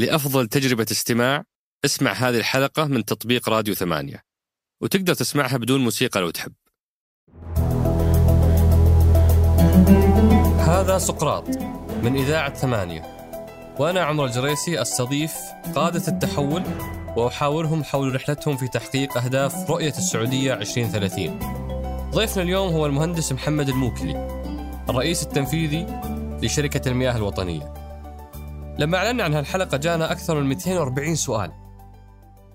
لأفضل تجربة استماع اسمع هذه الحلقة من تطبيق راديو ثمانية. وتقدر تسمعها بدون موسيقى لو تحب. هذا سقراط من إذاعة ثمانية. وأنا عمر الجريسي أستضيف قادة التحول وأحاورهم حول رحلتهم في تحقيق أهداف رؤية السعودية 2030 ضيفنا اليوم هو المهندس محمد الموكلي الرئيس التنفيذي لشركة المياه الوطنية. لما أعلنا عن هالحلقة جانا أكثر من 240 سؤال.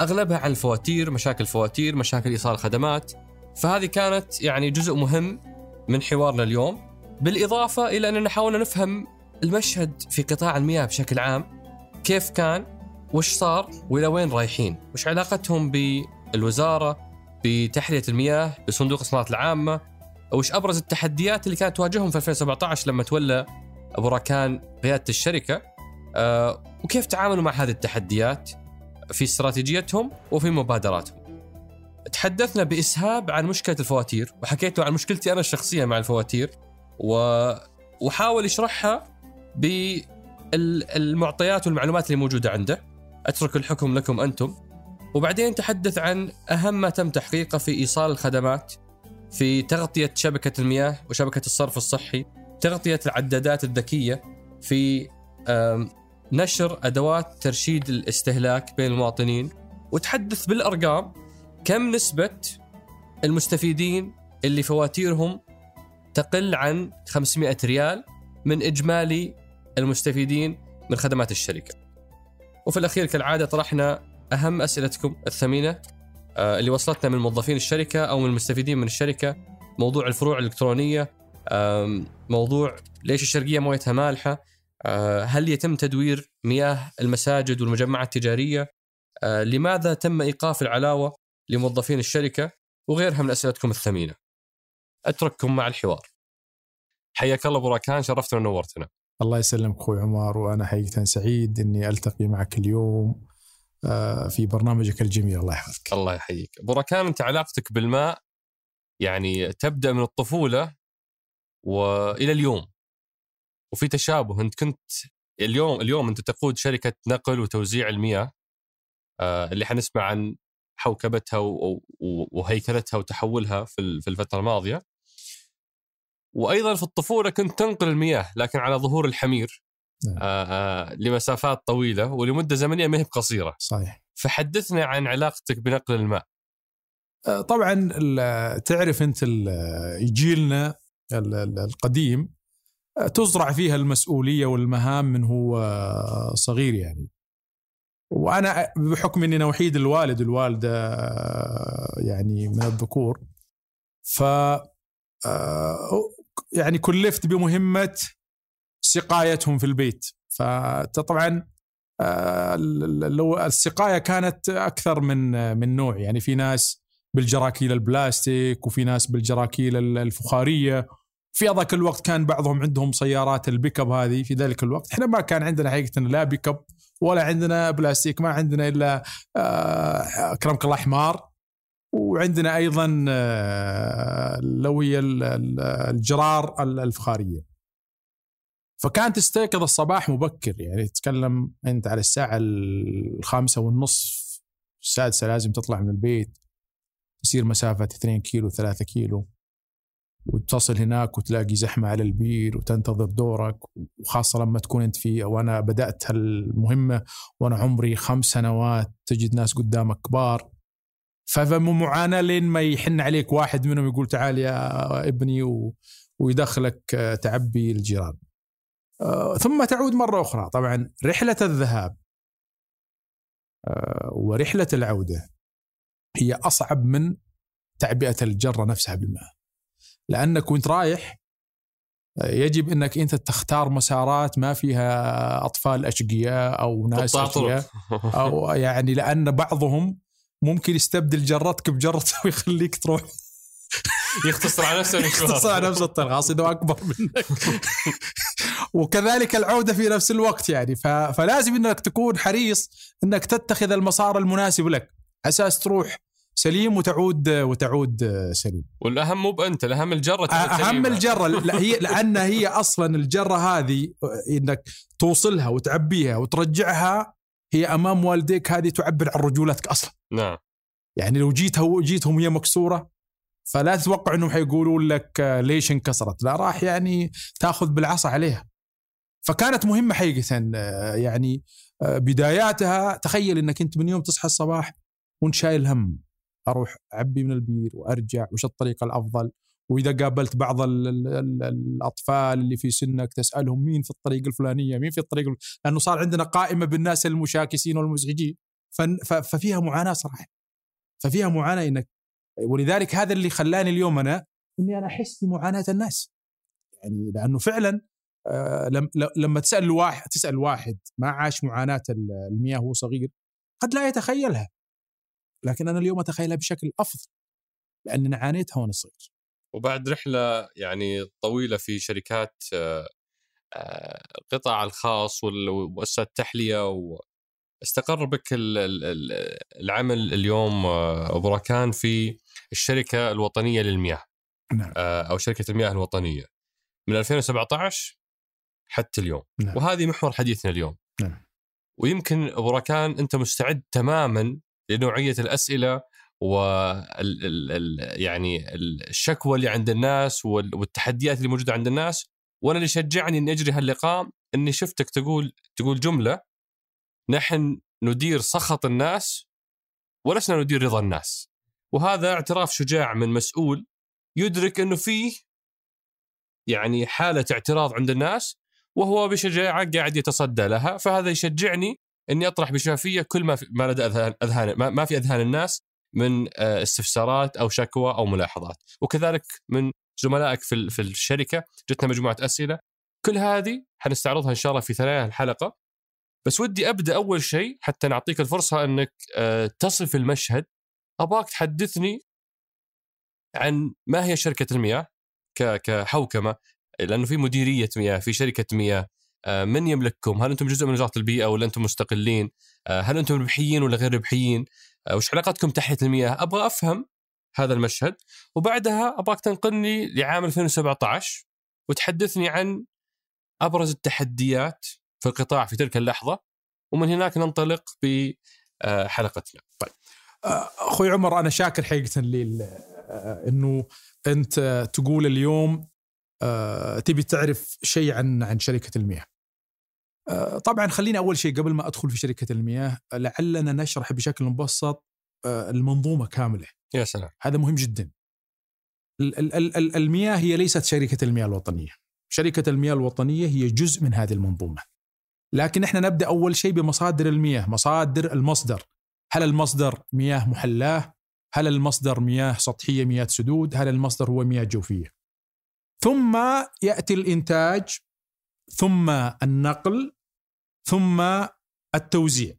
أغلبها عن الفواتير مشاكل الفواتير مشاكل إيصال الخدمات. فهذه كانت يعني جزء مهم من حوارنا اليوم. بالإضافة إلى أننا حاولنا نفهم المشهد في قطاع المياه بشكل عام. كيف كان؟ وش صار؟ وإلى وين رايحين؟ وش علاقتهم بالوزارة بتحلية المياه بصندوق الصناعات العامة؟ وش أبرز التحديات اللي كانت تواجههم في 2017 لما تولى أبو راكان قيادة الشركة؟ وكيف تعاملوا مع هذه التحديات في استراتيجيتهم وفي مبادراتهم. تحدثنا بإسهاب عن مشكلة الفواتير وحكيت عن مشكلتي أنا الشخصية مع الفواتير و... وحاول يشرحها بالمعطيات والمعلومات اللي موجودة عنده. أترك الحكم لكم أنتم. وبعدين تحدث عن أهم ما تم تحقيقه في إيصال الخدمات في تغطية شبكة المياه وشبكة الصرف الصحي، تغطية العدادات الذكية في نشر أدوات ترشيد الاستهلاك بين المواطنين وتحدث بالأرقام كم نسبة المستفيدين اللي فواتيرهم تقل عن 500 ريال من إجمالي المستفيدين من خدمات الشركة. وفي الأخير كالعادة طرحنا أهم أسئلتكم الثمينة آه، اللي وصلتنا من موظفين الشركة أو من المستفيدين من الشركة موضوع الفروع الإلكترونية موضوع ليش الشرقية مويتها مالحة هل يتم تدوير مياه المساجد والمجمعات التجارية؟ آه، لماذا تم إيقاف العلاوة لموظفين الشركة وغيرها من أسئلتكم الثمينة؟ أترككم مع الحوار. حياك الله أبو راكان شرفتنا ونورتنا. الله يسلمك أخوي عمر وأنا حقيقة سعيد إني ألتقي معك اليوم آه، في برنامجك الجميل. الله يحفظك. الله يحييك. أبو راكان أنت علاقتك بالماء يعني تبدأ من الطفولة وإلى اليوم. وفي تشابه انت كنت اليوم اليوم انت تقود شركة نقل وتوزيع المياه آه، اللي حنسمع عن حوكبتها وهيكلتها وتحولها في في الفترة الماضية. وأيضا في الطفولة كنت تنقل المياه لكن على ظهور الحمير نعم. آآ آه، آآ آه، لمسافات طويلة ولمدة زمنية ما هي بقصيرة. صحيح. فحدثنا عن علاقتك بنقل الماء. طبعا تعرف أنت جيلنا القديم تزرع فيها المسؤولية والمهام من هو صغير يعني. وأنا بحكم إني أنا وحيد الوالد والوالده يعني من الذكور. ف يعني كلفت بمهمة سقايتهم في البيت. فطبعا لو السقاية كانت أكثر من من نوع. يعني في ناس بالجراكيل البلاستيك وفي ناس بالجراكيل الفخارية. في هذاك الوقت كان بعضهم عندهم سيارات البيك أب هذه في ذلك الوقت. إحنا ما كان عندنا حقيقة لا بيك أب ولا عندنا بلاستيك ما عندنا إلا آه، اكرمك الله حمار. وعندنا أيضا آه، لو هي الجرار الفخارية. فكان تستيقظ الصباح مبكر يعني تتكلم أنت على الساعة الخامسة والنصف السادسة لازم تطلع من البيت تسير مسافة 2 كيلو 3 كيلو. وتصل هناك وتلاقي زحمة على البير وتنتظر دورك وخاصة لما تكون أنت في وأنا بدأت هالمهمة وأنا عمري خمس سنوات تجد ناس قدامك كبار فمعاناه لين ما يحن عليك واحد منهم يقول تعال يا ابني و... ويدخلك تعبي الجيران. آه، ثم تعود مرة أخرى طبعا رحلة الذهاب آه، ورحلة العودة هي أصعب من تعبئة الجرة نفسها بالماء. لأنك وإنت رايح يجب إنك أنت تختار مسارات ما فيها أطفال أشقياء أو ناس أشقياء. أو يعني لأن بعضهم ممكن يستبدل جرتك بجرته ويخليك تروح يختصر على نفسه يختصر على نفسه الطريق خاصة أكبر منك. وكذلك العودة في نفس الوقت يعني. فلازم إنك تكون حريص إنك تتخذ المسار المناسب لك. أساس تروح سليم وتعود وتعود سليم. والأهم مو بأنت الأهم الجرة أهم الجرة لا هي لأن هي أصلا الجرة هذه إنك توصلها وتعبيها وترجعها هي أمام والديك هذه تعبر عن رجولتك أصلا. نعم. يعني لو جيتها جيتهم وهي مكسورة فلا تتوقع إنهم حيقولون لك آه، ليش انكسرت؟ لا راح يعني تأخذ بالعصا عليها. فكانت مهمة حقيقه آه، يعني آه، بداياتها تخيل إنك أنت من يوم تصحى الصباح وأنت شايل هم. أروح أعبي من البير وأرجع وش الطريقة الأفضل؟ وإذا قابلت بعض ال ال ال الأطفال اللي في سنك تسألهم مين في الطريق الفلانية مين في الطريق لأنه صار عندنا قائمة بالناس المشاكسين والمزعجين. ففيها معاناة صراحة. ففيها معاناة انك ولذلك هذا اللي خلاني اليوم أنا إني أنا أحس بمعاناة الناس. يعني لأنه فعلا آه لما تسأل واحد تسأل واحد ما عاش معاناة المياه وهو صغير قد لا يتخيلها. لكن أنا اليوم أتخيلها بشكل أفضل لاني عانيتها وأنا صغير وبعد رحلة يعني طويلة في شركات آه، آه، القطاع الخاص ومؤسسات التحلية واستقر بك العمل اليوم آه، أبو في الشركة الوطنية للمياه نعم. أو شركة المياه الوطنية من 2017 حتى اليوم نعم. وهذه محور حديثنا اليوم نعم. ويمكن أبو راكان أنت مستعد تماما لنوعية الأسئلة و يعني الشكوى اللي عند الناس والتحديات اللي موجودة عند الناس. وأنا اللي شجعني إني أجري هاللقاء إني شفتك تقول تقول جملة نحن ندير سخط الناس ولسنا ندير رضا الناس. وهذا اعتراف شجاع من مسؤول يدرك إنه فيه يعني حالة اعتراض عند الناس وهو بشجاعة قاعد يتصدى لها. فهذا يشجعني إني أطرح بشفافية كل ما في ما لدى اذهان اذهان ما في أذهان الناس من آه، استفسارات أو شكوى أو ملاحظات. وكذلك من زملائك في في الشركة جتنا مجموعة أسئلة. كل هذه حنستعرضها إن شاء الله في ثنايا الحلقة. بس ودي أبدأ أول شيء حتى نعطيك الفرصة إنك آه، تصف المشهد. أباك تحدثني عن ما هي شركة المياه كحوكمة لأنه في مديرية مياه في شركة مياه. من يملككم؟ هل أنتم جزء من وزارة البيئة ولا أنتم مستقلين؟ آه، هل أنتم ربحيين ولا غير ربحيين؟ آه، وش علاقتكم تحت المياه؟ أبغى أفهم هذا المشهد وبعدها أبغاك تنقلني لعام 2017 وتحدثني عن أبرز التحديات في القطاع في تلك اللحظة ومن هناك ننطلق بحلقتنا. طيب أخوي عمر أنا شاكر حقيقة لي إنه أنت تقول اليوم تبي تعرف شيء عن عن شركة المياه. آه، طبعا خليني أول شيء قبل ما أدخل في شركة المياه لعلنا نشرح بشكل مبسط آه، المنظومة كاملة. يا سلام. هذا مهم جدا. المياه هي ليست شركة المياه الوطنية. شركة المياه الوطنية هي جزء من هذه المنظومة. لكن إحنا نبدأ أول شيء بمصادر المياه، مصادر المصدر. هل المصدر مياه محلاه؟ هل المصدر مياه سطحية مياه سدود؟ هل المصدر هو مياه جوفية؟ ثم يأتي الإنتاج ثم النقل ثم التوزيع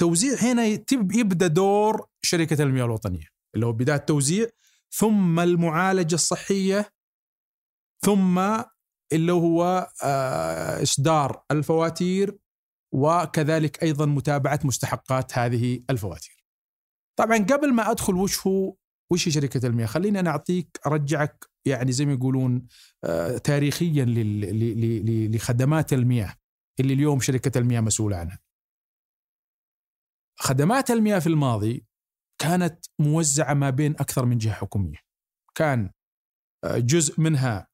توزيع هنا يبدأ دور شركة المياه الوطنية اللي هو بداية التوزيع ثم المعالجة الصحية ثم اللي هو آه، إصدار الفواتير وكذلك أيضا متابعة مستحقات هذه الفواتير. طبعا قبل ما أدخل وش هو وش شركة المياه خليني أنا أعطيك أرجعك يعني زي ما يقولون آه، تاريخيا لخدمات المياه اللي اليوم شركة المياه مسؤولة عنها. خدمات المياه في الماضي كانت موزعة ما بين أكثر من جهة حكومية. كان آه، جزء منها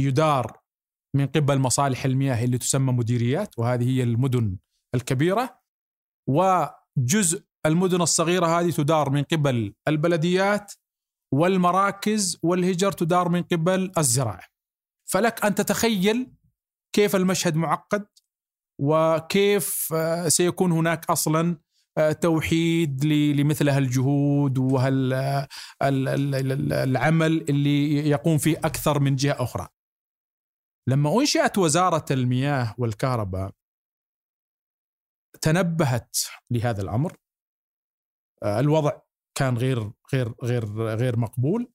يدار من قبل مصالح المياه اللي تسمى مديريات وهذه هي المدن الكبيرة وجزء المدن الصغيرة هذه تدار من قبل البلديات والمراكز والهجر تدار من قبل الزراعة. فلك أن تتخيل كيف المشهد معقد؟ وكيف آه، سيكون هناك أصلا آه، توحيد لمثل هالجهود وهالعمل اللي يقوم فيه أكثر من جهة أخرى. لما أنشأت وزارة المياه والكهرباء تنبهت لهذا الأمر. آه، الوضع كان غير غير غير غير مقبول.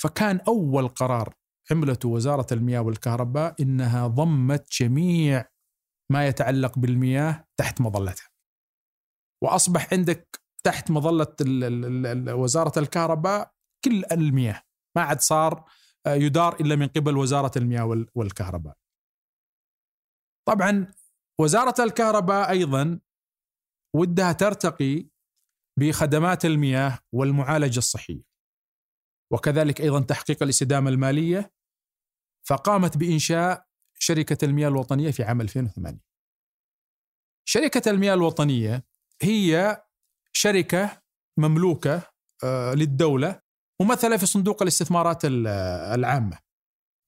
فكان أول قرار عملته وزارة المياه والكهرباء إنها ضمت جميع ما يتعلق بالمياه تحت مظلتها. وأصبح عندك تحت مظلة وزارة الكهرباء كل المياه ما عاد صار آه، يدار إلا من قبل وزارة المياه والكهرباء. طبعا وزارة الكهرباء أيضا ودها ترتقي بخدمات المياه والمعالجة الصحية. وكذلك أيضا تحقيق الاستدامة المالية فقامت بإنشاء شركة المياه الوطنية في عام 2008. شركة المياه الوطنية هي شركة مملوكة آه، للدولة ممثلة في صندوق الاستثمارات العامة.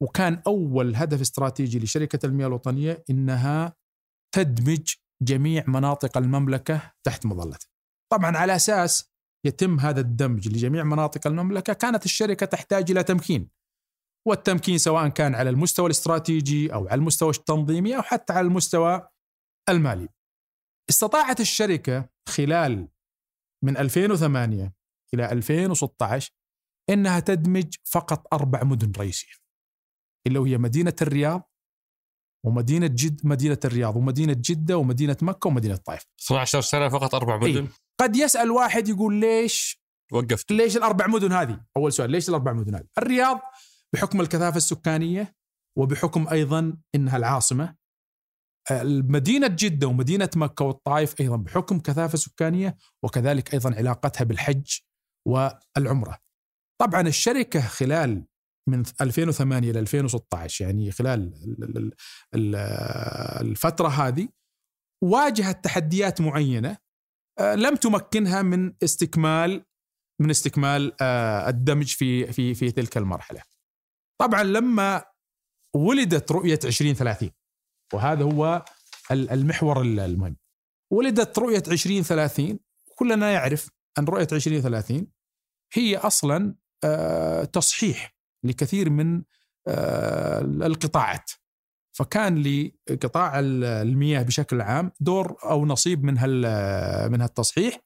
وكان أول هدف استراتيجي لشركة المياه الوطنية إنها تدمج جميع مناطق المملكة تحت مظلتها. طبعا على أساس يتم هذا الدمج لجميع مناطق المملكة كانت الشركة تحتاج إلى تمكين. والتمكين سواء كان على المستوى الاستراتيجي أو على المستوى التنظيمي أو حتى على المستوى المالي. استطاعت الشركة خلال من 2008 إلى 2016 إنها تدمج فقط أربع مدن رئيسية. اللي هي مدينة الرياض ومدينة جد مدينة الرياض ومدينة جدة ومدينة مكة ومدينة الطائف 12 سنة فقط أربع مدن إيه؟ قد يسأل واحد يقول ليش وقفت ليش الأربع مدن هذه أول سؤال ليش الأربع مدن هذه الرياض بحكم الكثافة السكانية وبحكم أيضا إنها العاصمة مدينة جدة ومدينة مكة والطائف أيضا بحكم كثافة سكانية وكذلك أيضا علاقتها بالحج والعمرة طبعا الشركة خلال من 2008 إلى 2016 يعني خلال الفترة هذه واجهت تحديات معينة آه، لم تمكنها من استكمال من استكمال آه، الدمج في في في تلك المرحلة. طبعا لما ولدت رؤية 2030 وهذا هو المحور المهم. ولدت رؤية 2030 كلنا يعرف أن رؤية 2030 هي أصلا آه، تصحيح لكثير من آه، القطاعات. فكان لقطاع المياه بشكل عام دور أو نصيب من من هالتصحيح.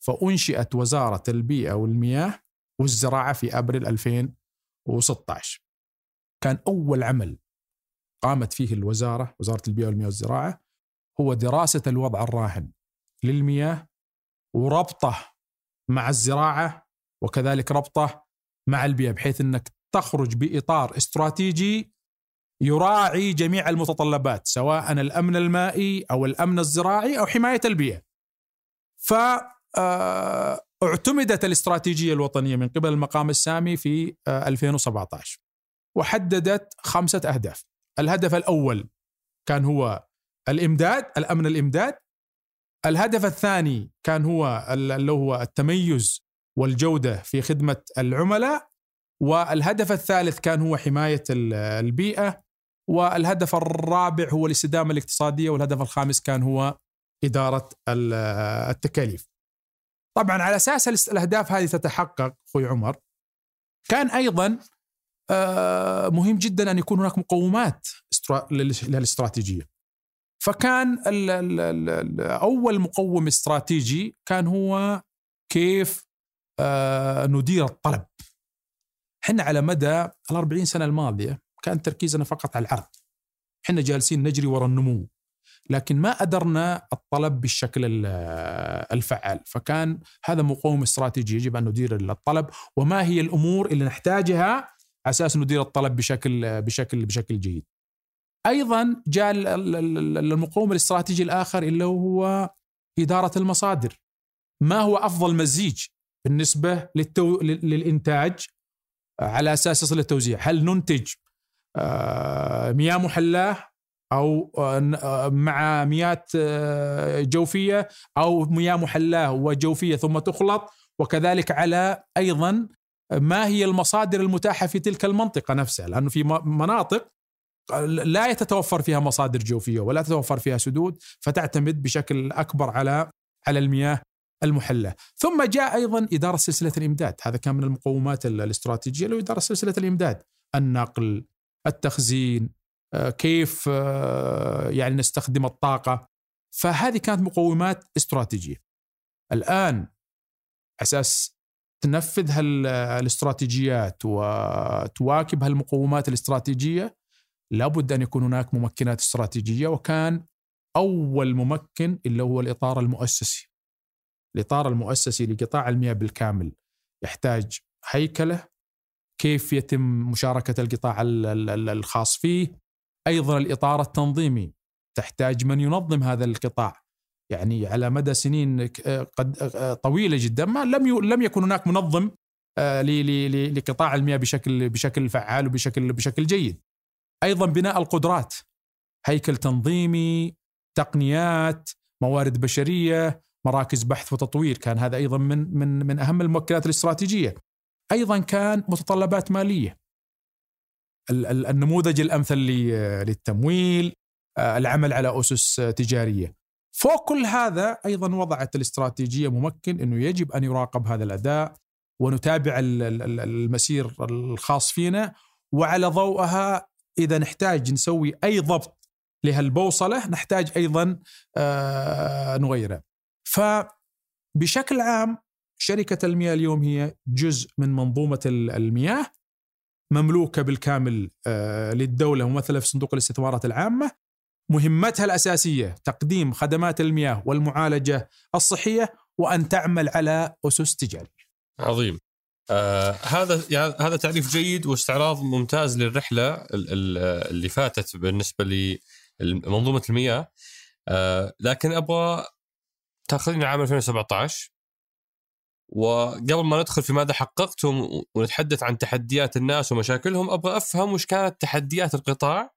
فأنشئت وزارة البيئة والمياه والزراعة في أبريل 2016 كان أول عمل قامت فيه الوزارة وزارة البيئة والمياه والزراعة هو دراسة الوضع الراهن للمياه وربطه مع الزراعة وكذلك ربطه مع البيئة بحيث أنك تخرج بإطار استراتيجي يراعي جميع المتطلبات سواء الأمن المائي أو الأمن الزراعي أو حماية البيئة. ف آه، اعتمدت الاستراتيجية الوطنية من قبل المقام السامي في 2017 آه، وحددت خمسة أهداف. الهدف الأول كان هو الإمداد، الأمن الإمداد. الهدف الثاني كان هو اللي هو التميز والجودة في خدمة العملاء والهدف الثالث كان هو حماية البيئة والهدف الرابع هو الاستدامة الاقتصادية والهدف الخامس كان هو إدارة التكاليف. طبعا على أساس الاهداف هذه تتحقق أخوي عمر كان أيضا آه، مهم جدا أن يكون هناك مقومات للاستراتيجية. فكان أول مقوم استراتيجي كان هو كيف آه، ندير الطلب. إحنا على مدى ال 40 سنة الماضية كان تركيزنا فقط على العرض. إحنا جالسين نجري وراء النمو لكن ما أدرنا الطلب بالشكل الفعال. فكان هذا مقوم استراتيجي يجب أن ندير الطلب وما هي الأمور اللي نحتاجها على أساس ندير الطلب بشكل بشكل بشكل جيد. أيضا جاء المقوم الاستراتيجي الآخر اللي هو إدارة المصادر. ما هو أفضل مزيج بالنسبة للتو... للإنتاج على أساس يصل التوزيع هل ننتج آه، مياه محلاه أو آه، مع مياه آه، جوفية أو مياه محلاه وجوفية ثم تخلط؟ وكذلك على أيضا ما هي المصادر المتاحة في تلك المنطقة نفسها؟ لأنه في مناطق لا تتوفر فيها مصادر جوفية ولا تتوفر فيها سدود فتعتمد بشكل أكبر على على المياه المحلة. ثم جاء أيضا إدارة سلسلة الإمداد. هذا كان من المقومات الاستراتيجية اللي إدارة سلسلة الإمداد. النقل التخزين آه، كيف آه، يعني نستخدم الطاقة. فهذه كانت مقومات استراتيجية. الآن أساس تنفذ هالاستراتيجيات وتواكب هالمقومات الاستراتيجية لابد أن يكون هناك ممكنات استراتيجية وكان أول ممكن اللي هو الإطار المؤسسي. الإطار المؤسسي لقطاع المياه بالكامل يحتاج هيكلة كيف يتم مشاركة القطاع الخاص فيه. أيضا الإطار التنظيمي تحتاج من ينظم هذا القطاع. يعني على مدى سنين قد طويلة جدا ما لم لم يكن هناك منظم لقطاع المياه بشكل بشكل فعال وبشكل بشكل جيد. أيضا بناء القدرات هيكل تنظيمي، تقنيات، موارد بشرية، مراكز بحث وتطوير كان هذا أيضا من من من أهم المؤكدات الاستراتيجية. أيضا كان متطلبات مالية. النموذج الأمثل للتمويل، العمل على أسس تجارية. فوق كل هذا أيضا وضعت الاستراتيجية ممكن إنه يجب أن يراقب هذا الأداء ونتابع المسير الخاص فينا وعلى ضوءها إذا نحتاج نسوي أي ضبط لهالبوصلة نحتاج أيضا آه، نغيرها. فبشكل عام شركة المياه اليوم هي جزء من منظومة المياه مملوكة بالكامل آه، للدولة ممثلة في صندوق الاستثمارات العامة مهمتها الأساسية تقديم خدمات المياه والمعالجة الصحية وأن تعمل على أسس تجاريه. عظيم. آه هذا يعني هذا تعريف جيد واستعراض ممتاز للرحلة اللي فاتت بالنسبة لمنظومه المياه آه لكن أبغى تأخذني عام 2017 وقبل ما ندخل في ماذا حققتم ونتحدث عن تحديات الناس ومشاكلهم أبغى أفهم وش كانت تحديات القطاع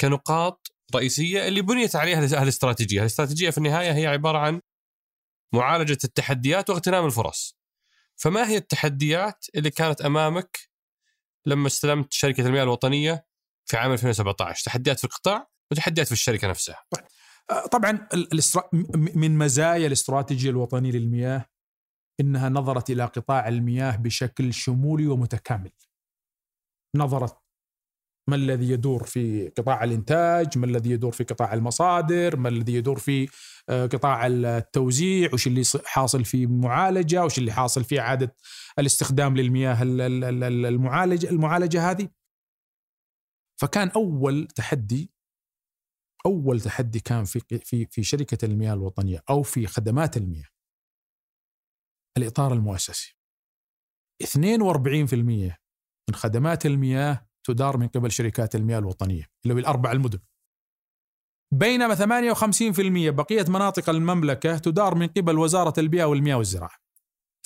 كنقاط رئيسيه اللي بنيت عليها الاستراتيجيه، الاستراتيجيه في النهاية هي عبارة عن معالجة التحديات واغتنام الفرص. فما هي التحديات اللي كانت أمامك لما استلمت شركة المياه الوطنية في عام 2017 تحديات في القطاع وتحديات في الشركة نفسها. طبعا من مزايا الاستراتيجية الوطنية للمياه إنها نظرت إلى قطاع المياه بشكل شمولي ومتكامل. نظرت ما الذي يدور في قطاع الإنتاج؟ ما الذي يدور في قطاع المصادر؟ ما الذي يدور في آه، قطاع التوزيع؟ وش اللي حاصل في المعالجه وش اللي حاصل في إعادة الاستخدام للمياه المعالجه المعالجة هذه؟ فكان أول تحدي أول تحدي كان في في في شركة المياه الوطنية أو في خدمات المياه. الإطار المؤسسي. 42% من خدمات المياه تدار من قبل شركات المياه الوطنية اللي هو الأربع المدن. بينما 58% بقية مناطق المملكة تدار من قبل وزارة البيئة والمياه والزراعة.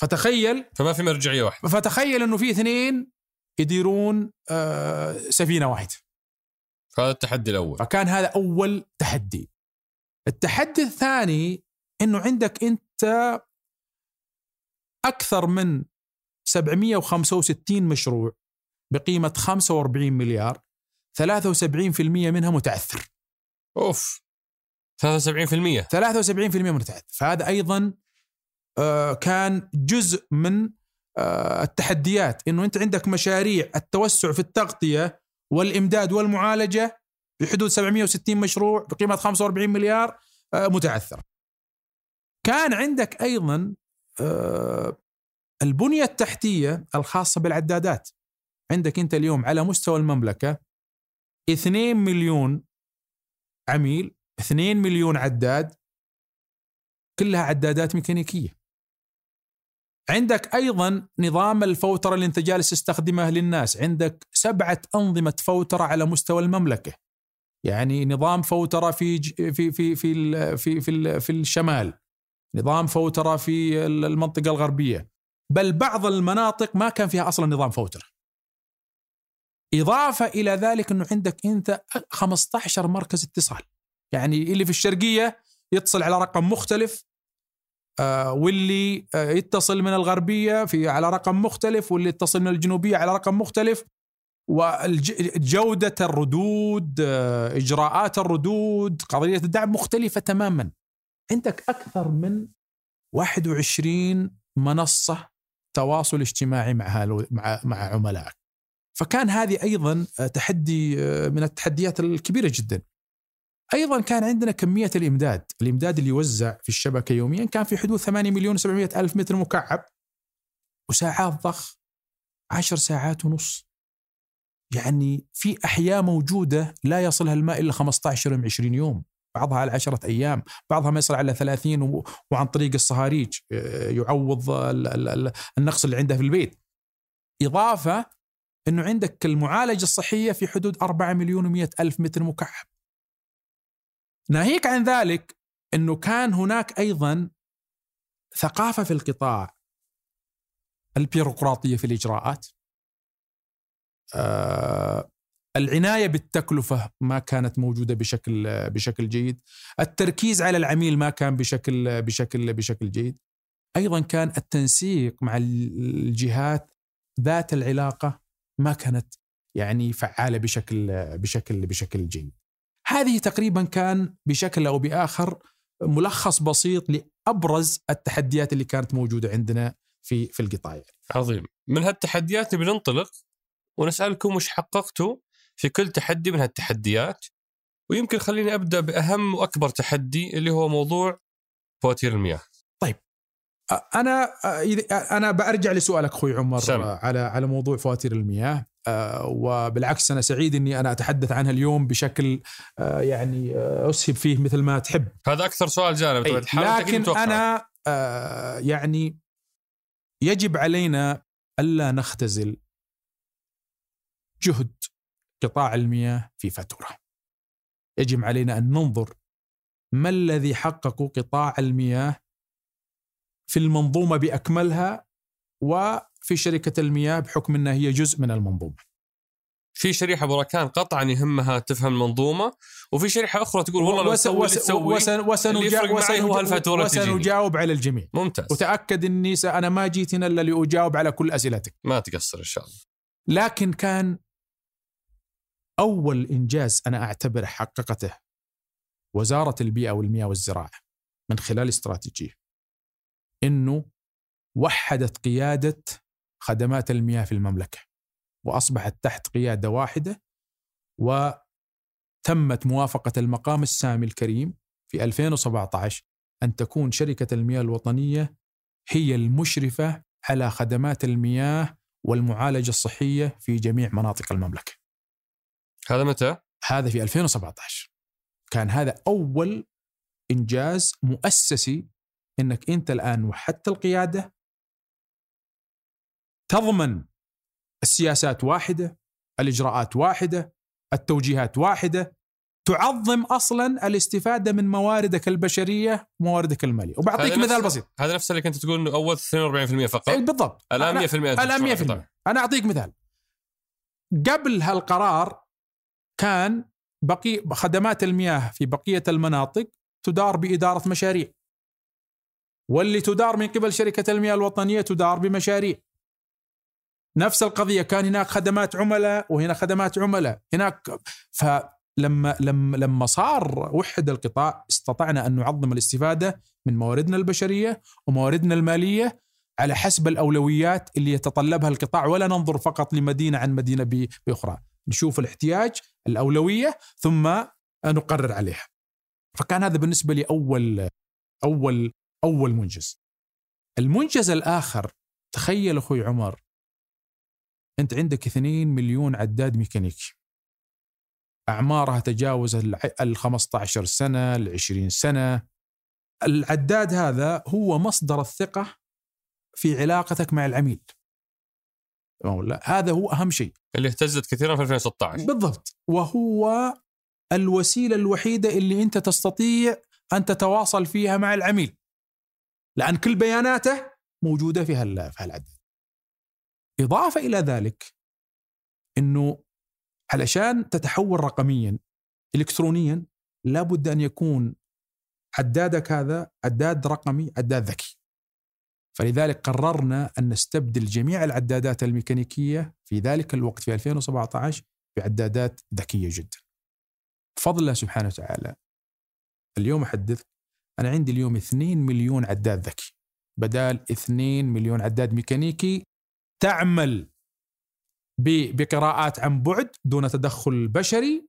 فتخيل فما في مرجعية واحدة. فتخيل أنه في اثنين يديرون آه سفينة واحدة. هذا التحدي الأول. فكان هذا أول تحدي. التحدي الثاني أنه عندك أنت أكثر من 765 مشروع. بقيمة 45 مليار 73% منها متعثر أوف. 73% 73% متعثر فهذا أيضا آه، كان جزء من آه، التحديات إنه أنت عندك مشاريع التوسع في التغطية والإمداد والمعالجة بحدود 760 مشروع بقيمة 45 مليار آه، متعثره. كان عندك أيضا البنية التحتية الخاصة بالعدادات. عندك انت اليوم على مستوى المملكة 2 مليون عميل 2 مليون عداد كلها عدادات ميكانيكية. عندك أيضا نظام الفوترة اللي انت جالس تستخدمه للناس. عندك سبعة أنظمة فوترة على مستوى المملكة. يعني نظام فوترة في في في في في في, في الشمال. نظام فوترة في المنطقة الغربية. بل بعض المناطق ما كان فيها أصلا نظام فوتره إضافة إلى ذلك أنه عندك أنت 15 مركز اتصال. يعني اللي في الشرقية يتصل على رقم مختلف آه واللي آه يتصل من الغربية في على رقم مختلف واللي يتصل من الجنوبية على رقم مختلف. وجودة الردود آه إجراءات الردود قضية الدعم مختلفة تماما. عندك أكثر من 21 منصة تواصل اجتماعي مع مع مع عملائك. فكان هذه أيضا آه، تحدي آه، من التحديات الكبيرة جدا. أيضا كان عندنا كمية الإمداد، الإمداد اللي يوزع في الشبكة يوميا كان في حدود 8 مليون و700 ألف متر مكعب وساعات ضخ 10 ساعات ونص. يعني في أحياء موجودة لا يصلها الماء إلا 15 يوم 20 يوم، بعضها على 10 أيام، بعضها ما يصل على 30 وعن طريق الصهاريج آه، يعوض النقص اللي عنده في البيت. إضافة إنه عندك المعالجة الصحية في حدود 4 مليون و100 ألف متر مكعب. ناهيك عن ذلك إنه كان هناك أيضا ثقافة في القطاع البيروقراطية في الإجراءات. آه العناية بالتكلفة ما كانت موجودة بشكل بشكل جيد. التركيز على العميل ما كان بشكل بشكل بشكل جيد. أيضا كان التنسيق مع الجهات ذات العلاقة ما كانت يعني فعالة بشكل بشكل بشكل جيد. هذه تقريبا كان بشكل أو بآخر ملخص بسيط لأبرز التحديات اللي كانت موجودة عندنا في في القطاع. عظيم. من هالتحديات بننطلق ونسألكم وش حققتوا في كل تحدي من هالتحديات ويمكن خليني أبدأ بأهم وأكبر تحدي اللي هو موضوع فواتير المياه. أنا أنا برجع لسؤالك أخوي عمر سمع. على على موضوع فواتير المياه. وبالعكس أنا سعيد إني أنا أتحدث عنها اليوم بشكل يعني أسهب فيه مثل ما تحب. هذا أكثر سؤال جانب لكن أنا يعني يجب علينا ألا نختزل جهد قطاع المياه في فتره يجب علينا أن ننظر ما الذي حققه قطاع المياه في المنظومة بأكملها وفي شركة المياه بحكم إنها هي جزء من المنظومة. في شريحة بركان قطعا يهمها تفهم المنظومة وفي شريحة أخرى تقول والله لو تسوي وس تسوي وسن وسنجاوب وسنجاوب, وسنجاوب على الجميع. ممتاز. وتأكد إني أنا ما جيت هنا إلا لأجاوب على كل أسئلتك. ما تقصر إن شاء الله. لكن كان أول إنجاز أنا أعتبره حققته وزارة البيئة والمياه والزراعة من خلال استراتيجية. إنه وحدت قيادة خدمات المياه في المملكة وأصبحت تحت قيادة واحدة وتمت موافقة المقام السامي الكريم في 2017 أن تكون شركة المياه الوطنية هي المشرفة على خدمات المياه والمعالجة الصحية في جميع مناطق المملكة. هذا متى؟ هذا في 2017 كان هذا أول إنجاز مؤسسي إنك أنت الآن وحدت القيادة تضمن السياسات واحدة الإجراءات واحدة التوجيهات واحدة تعظم أصلا الاستفادة من مواردك البشرية ومواردك المالية. وبعطيك مثال بسيط. هذا نفس اللي كنت تقول إنه أول 42% فقط؟ إيه، بالضبط. الآن 100% الآن 100% أنا أعطيك مثال. قبل هالقرار كان بقي خدمات المياه في بقية المناطق تدار بإدارة مشاريع. واللي تدار من قبل شركة المياه الوطنية تدار بمشاريع. نفس القضية كان هناك خدمات عملاء وهنا خدمات عملاء. هناك فلما لما لما صار وحد القطاع استطعنا أن نعظم الاستفادة من مواردنا البشرية ومواردنا المالية على حسب الأولويات اللي يتطلبها القطاع ولا ننظر فقط لمدينة عن مدينة بأخرى. نشوف الاحتياج الأولوية ثم نقرر عليها. فكان هذا بالنسبة لي أول أول أول منجز. المنجز الآخر تخيل أخوي عمر أنت عندك 2 مليون عداد ميكانيكي. أعمارها تجاوز ال 15 سنة ال 20 سنة. العداد هذا هو مصدر الثقة في علاقتك مع العميل. لا هذا هو أهم شيء. اللي اهتزت كثيرا في 2016 بالضبط. وهو الوسيلة الوحيدة اللي أنت تستطيع أن تتواصل فيها مع العميل. لأن كل بياناته موجودة في هالعدد. إضافة إلى ذلك أنه علشان تتحول رقميا إلكترونيا لابد أن يكون عدادك هذا عداد رقمي عداد ذكي. فلذلك قررنا أن نستبدل جميع العدادات الميكانيكية في ذلك الوقت في 2017 بعدادات ذكية جدا. بفضل الله سبحانه وتعالى اليوم أحدثك أنا عندي اليوم 2 مليون عداد ذكي. بدال 2 مليون عداد ميكانيكي تعمل بقراءات عن بعد دون تدخل بشري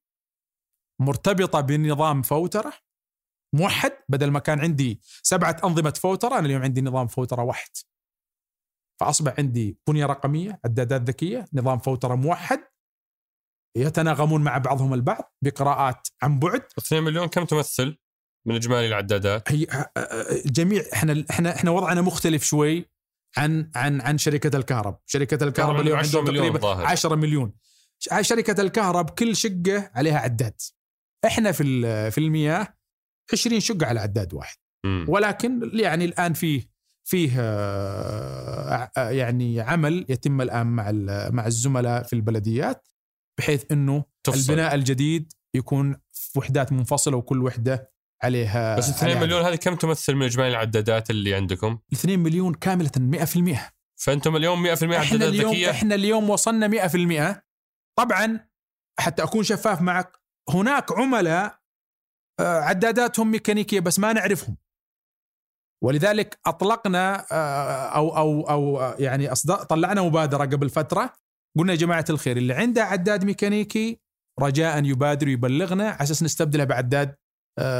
مرتبطة بنظام فوترة موحد. بدل ما كان عندي سبعة أنظمة فوترة أنا اليوم عندي نظام فوترة واحد. فأصبح عندي بنية رقمية عدادات ذكية نظام فوترة موحد يتناغمون مع بعضهم البعض بقراءات عن بعد. 2 مليون كم تمثل؟ من إجمالي العدادات هي جميع إحنا إحنا إحنا وضعنا مختلف شوي عن عن عن شركة الكهرب، شركة الكهرب اليوم عندهم تقريبا 10 مليون شركة الكهرب كل شقة عليها عداد. إحنا في في المياه 20 شقة على عداد واحد مم. ولكن يعني الآن فيه فيه آه، آه، يعني عمل يتم الآن مع مع الزملاء في البلديات بحيث إنه تفصل. البناء الجديد يكون في وحدات منفصلة وكل وحدة عليها بس 2 عليها مليون هذه كم تمثل من إجمالي العدادات اللي عندكم؟ 2 مليون كاملة 100% فأنتم اليوم 100% إحنا عدادات اليوم ذكيه إحنا اليوم وصلنا 100% طبعا حتى أكون شفاف معك هناك عملاء آه، عداداتهم ميكانيكية بس ما نعرفهم. ولذلك أطلقنا آه، أو أو أو آه، يعني أصد- طلعنا مبادرة قبل فترة قلنا يا جماعة الخير اللي عنده عداد ميكانيكي رجاء يبادر يبلغنا على أساس نستبدله بعداد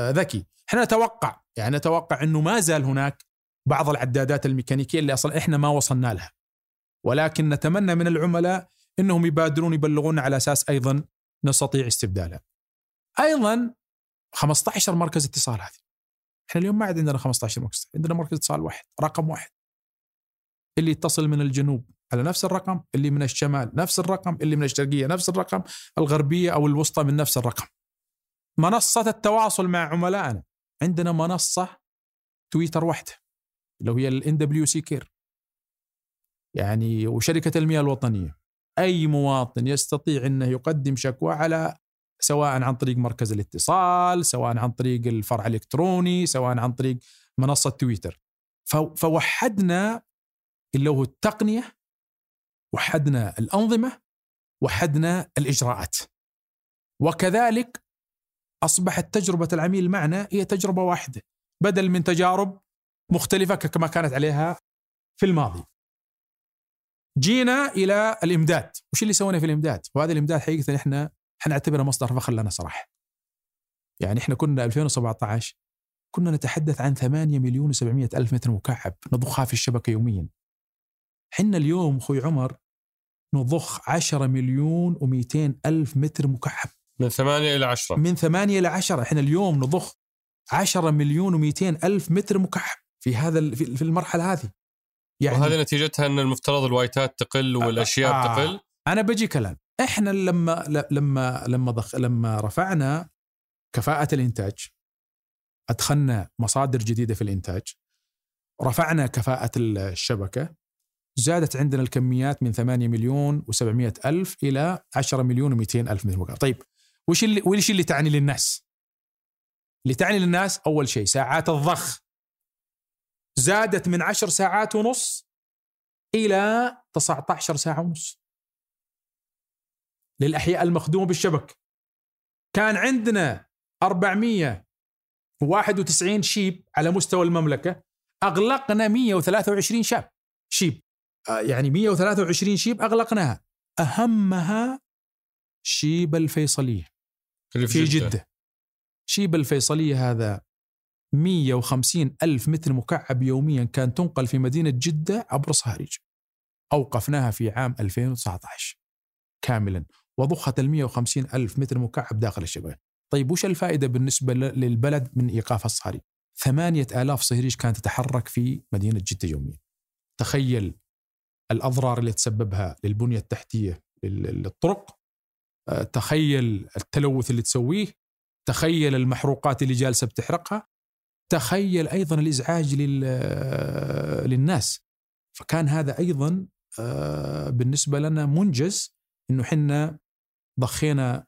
ذكي إحنا نتوقع يعني نتوقع إنه ما زال هناك بعض العدادات الميكانيكية اللي أصلا إحنا ما وصلنا لها ولكن نتمنى من العملاء إنهم يبادرون يبلغونا على أساس أيضا نستطيع استبدالها. أيضا 15 مركز اتصال هذه. إحنا اليوم ما عاد عندنا 15 مركز، عندنا مركز اتصال واحد، رقم واحد. اللي يتصل من الجنوب على نفس الرقم، اللي من الشمال نفس الرقم، اللي من الشرقية نفس الرقم، الغربية أو الوسطى من نفس الرقم. منصة التواصل مع عملائنا، عندنا منصة تويتر واحدة اللي هي ال NWC Care. يعني وشركة المياه الوطنية أي مواطن يستطيع إنه يقدم شكوى على سواء عن طريق مركز الاتصال، سواء عن طريق الفرع الإلكتروني، سواء عن طريق منصة تويتر. فوحدنا اللي هو التقنية وحدنا الأنظمة وحدنا الإجراءات. وكذلك أصبحت تجربة العميل معنا هي تجربة واحدة بدل من تجارب مختلفة كما كانت عليها في الماضي. جينا إلى الإمداد، وش اللي سوينا في الإمداد؟ وهذا الإمداد حقيقة إحنا إحنا نعتبره مصدر فخر لنا صراحة. يعني إحنا كنا 2017 كنا نتحدث عن 8 مليون و700 ألف متر مكعب نضخها في الشبكة يوميا. حنا اليوم أخوي عمر نضخ 10 مليون و200 ألف متر مكعب من 8 إلى 10 من 8 إلى 10 إحنا اليوم نضخ 10 مليون و200 ألف متر مكعب في هذا في المرحلة هذه. يعني وهذه نتيجتها إن المفترض الوايتات تقل والأشياء آه. تقل. أنا بجي كلام. إحنا لما لما لما ضخ لما رفعنا كفاءة الإنتاج أدخلنا مصادر جديدة في الإنتاج رفعنا كفاءة الشبكة زادت عندنا الكميات من 8 مليون و700 ألف إلى 10 مليون و200 ألف متر مكعب. طيب وش اللي وش اللي تعني للناس؟ اللي تعني للناس أول شيء ساعات الضخ. زادت من 10 ساعات ونص إلى 19 ساعة ونص. للأحياء المخدومة بالشبك. كان عندنا 491 شيب على مستوى المملكة. أغلقنا 123 شاب شيب. آه، يعني 123 شيب أغلقناها. أهمها شيب الفيصلية. اللي في جدة. شيب الفيصلية هذا 150 ألف متر مكعب يوميا كان تنقل في مدينة جدة عبر صهريج أوقفناها في عام 2019 كاملا. وضخت ال 150 ألف متر مكعب داخل الشبكة طيب وش الفائدة بالنسبة للبلد من إيقاف الصهريج ثمانية آلاف صهريج كانت تتحرك في مدينة جدة يوميا. تخيل الأضرار اللي تسببها للبنية التحتية لل- للطرق تخيل التلوث اللي تسويه تخيل المحروقات اللي جالسة بتحرقها تخيل أيضا الإزعاج لل- آه، للناس. فكان هذا أيضا آه، بالنسبة لنا منجز إنه حنا ضخينا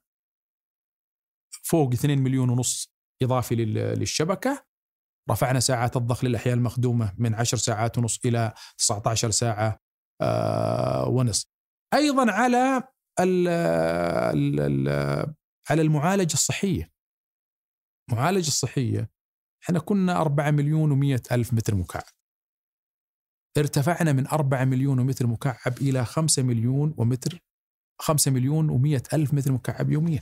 فوق 2 مليون ونص إضافي لل- للشبكة. رفعنا ساعات الضخ للأحياء المخدومة من 10 ساعات ونص إلى 19 ساعة آه، ونصف أيضا على على المعالجة الصحية. المعالجه الصحيه إحنا كنا 4 مليون و100 ألف متر مكعب. ارتفعنا من 4 مليون ومتر مكعب إلى 5 مليون ومتر 5 مليون و100 ألف متر مكعب يوميا.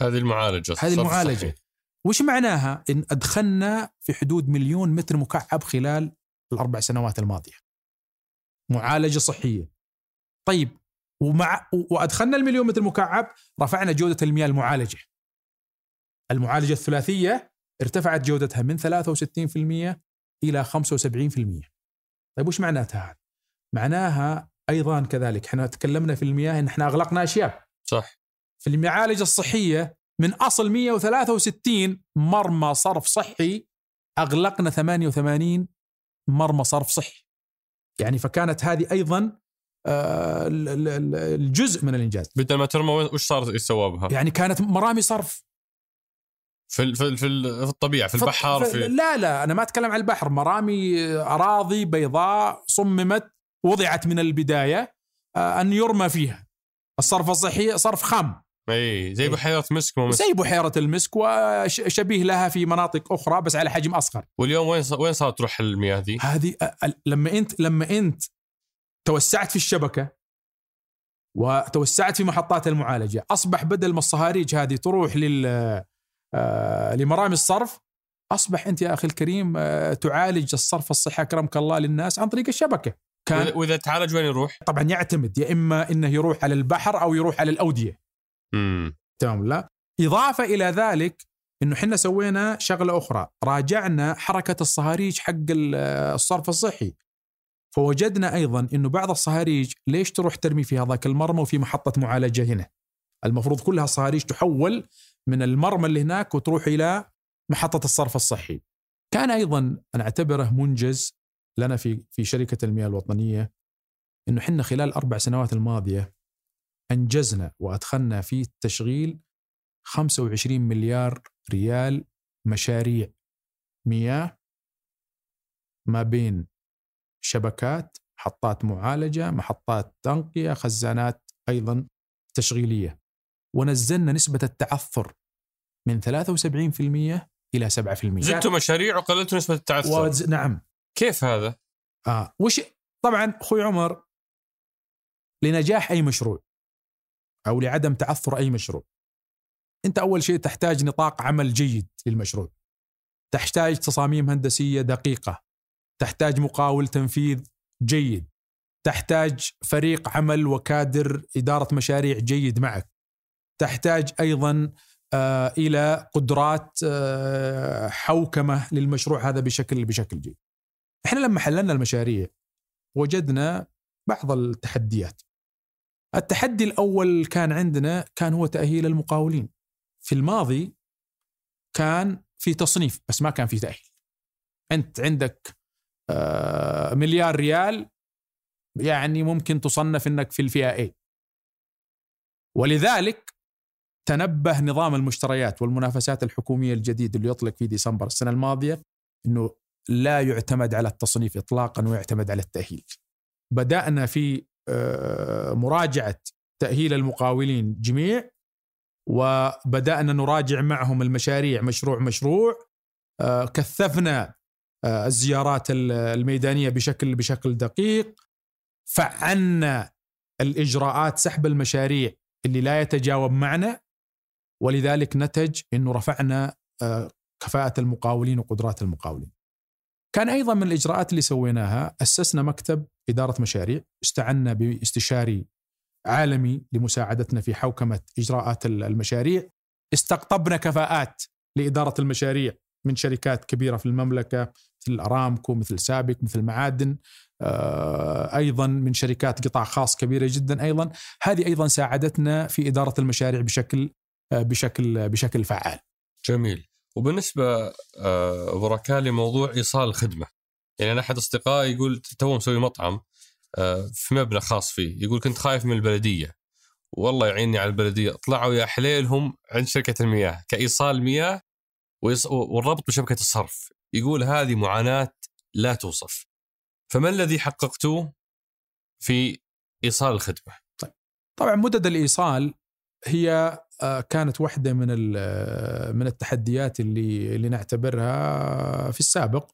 هذه المعالجة هذه الصرف المعالجة. الصحي. وش معناها؟ إن أدخلنا في حدود مليون متر مكعب خلال الأربع سنوات الماضية. معالجة صحية. طيب ومع وأدخلنا المليون متر مكعب رفعنا جودة المياه المعالجة. المعالجة الثلاثية ارتفعت جودتها من 63% إلى 75% طيب وش معناتها هذا معناها أيضا كذلك إحنا تكلمنا في المياه إن إحنا أغلقنا أشياء. صح. في المعالجة الصحية من أصل 163 مرمى صرف صحي أغلقنا 88 مرمى صرف صحي. يعني فكانت هذه أيضا الجزء من الإنجاز. بدل ما ترمى وش صار يسوى بها؟ يعني كانت مرامي صرف. في ال- في ال- في ال- في الطبيعة في البحر في لا لا أنا ما أتكلم عن البحر. مرامي أراضي بيضاء صممت وضعت من البداية آه، أن يرمى فيها. الصرف الصحي صرف خام. إي زي بحيره مسك زي بحيره المسك وشبيه لها في مناطق أخرى بس على حجم أصغر. واليوم وين وين صارت تروح المياه ذي؟ هذه لما انت لما أنت توسعت في الشبكة وتوسعت في محطات المعالجة. أصبح بدل ما الصهاريج هذه تروح لل آه، لمرامي الصرف أصبح أنت يا أخي الكريم آه، تعالج الصرف الصحي أكرمك الله للناس عن طريق الشبكة. كان وإذا- وإذا تعالج وين يروح؟ طبعا يعتمد يا إما إنه يروح على البحر أو يروح على الأودية. امم تمام لا؟ إضافة إلى ذلك إنه إحنا سوينا شغلة أخرى. راجعنا حركة الصهاريج حق ال- الصرف الصحي. فوجدنا أيضا إنه بعض الصهاريج ليش تروح ترمي في هذاك المرمى وفي محطة معالجة هنا؟ المفروض كلها الصهاريج تحول من المرمى اللي هناك وتروح إلى محطة الصرف الصحي. كان أيضا أنا أعتبره منجز لنا في في شركة المياه الوطنية إنه إحنا خلال الاربع سنوات الماضية أنجزنا وأدخلنا في التشغيل 25 مليار ريال مشاريع مياه ما بين شبكات محطات معالجة محطات تنقية خزانات أيضا تشغيلية. ونزلنا نسبة التعثر من 73% إلى 7% زدتوا مشاريع وقللتوا نسبة التعثر. وز... نعم. كيف هذا؟ آه وش طبعا أخوي عمر لنجاح أي مشروع أو لعدم تعثر أي مشروع أنت أول شيء تحتاج نطاق عمل جيد للمشروع. تحتاج تصاميم هندسية دقيقة. تحتاج مقاول تنفيذ جيد. تحتاج فريق عمل وكادر إدارة مشاريع جيد معك. تحتاج أيضا آه إلى قدرات آه حوكمة للمشروع هذا بشكل بشكل جيد. إحنا لما حللنا المشاريع وجدنا بعض التحديات. التحدي الأول كان عندنا كان هو تأهيل المقاولين. في الماضي كان في تصنيف بس ما كان في تأهيل. أنت عندك مليار ريال يعني ممكن تصنف إنك في الفئة A ولذلك تنبه نظام المشتريات والمنافسات الحكومية الجديد اللي يطلق في ديسمبر السنة الماضية إنه لا يعتمد على التصنيف اطلاقا ويعتمد على التأهيل. بدأنا في آه، مراجعة تأهيل المقاولين جميع وبدأنا نراجع معهم المشاريع مشروع مشروع آه، كثفنا آه، الزيارات ال- الميدانية بشكل بشكل دقيق فعلنا الإجراءات سحب المشاريع اللي لا يتجاوب معنا ولذلك نتج إنه رفعنا آه، كفاءة المقاولين وقدرات المقاولين. كان أيضا من الإجراءات اللي سويناها أسسنا مكتب إدارة مشاريع استعنا باستشاري عالمي لمساعدتنا في حوكمة إجراءات ال- المشاريع استقطبنا كفاءات لإدارة المشاريع من شركات كبيرة في المملكة مثل أرامكو مثل سابك مثل معادن آه، أيضا من شركات قطاع خاص كبيرة جدا أيضا. هذه أيضا ساعدتنا في إدارة المشاريع بشكل آه، بشكل بشكل فعال. جميل. وبالنسبة آه، أبو ركال لموضوع إيصال الخدمة يعني أنا أحد أصدقائي يقول تو مسوي مطعم في مبنى خاص فيه يقول كنت خايف من البلدية. والله يعيني على البلدية. طلعوا يا حليلهم عند شركة المياه كإيصال مياه والربط بشبكة الصرف. يقول هذه معاناة لا توصف فما الذي حققتوه في إيصال الخدمة طبعا مدد الإيصال هي آه، كانت واحدة من آه، من التحديات اللي اللي نعتبرها في السابق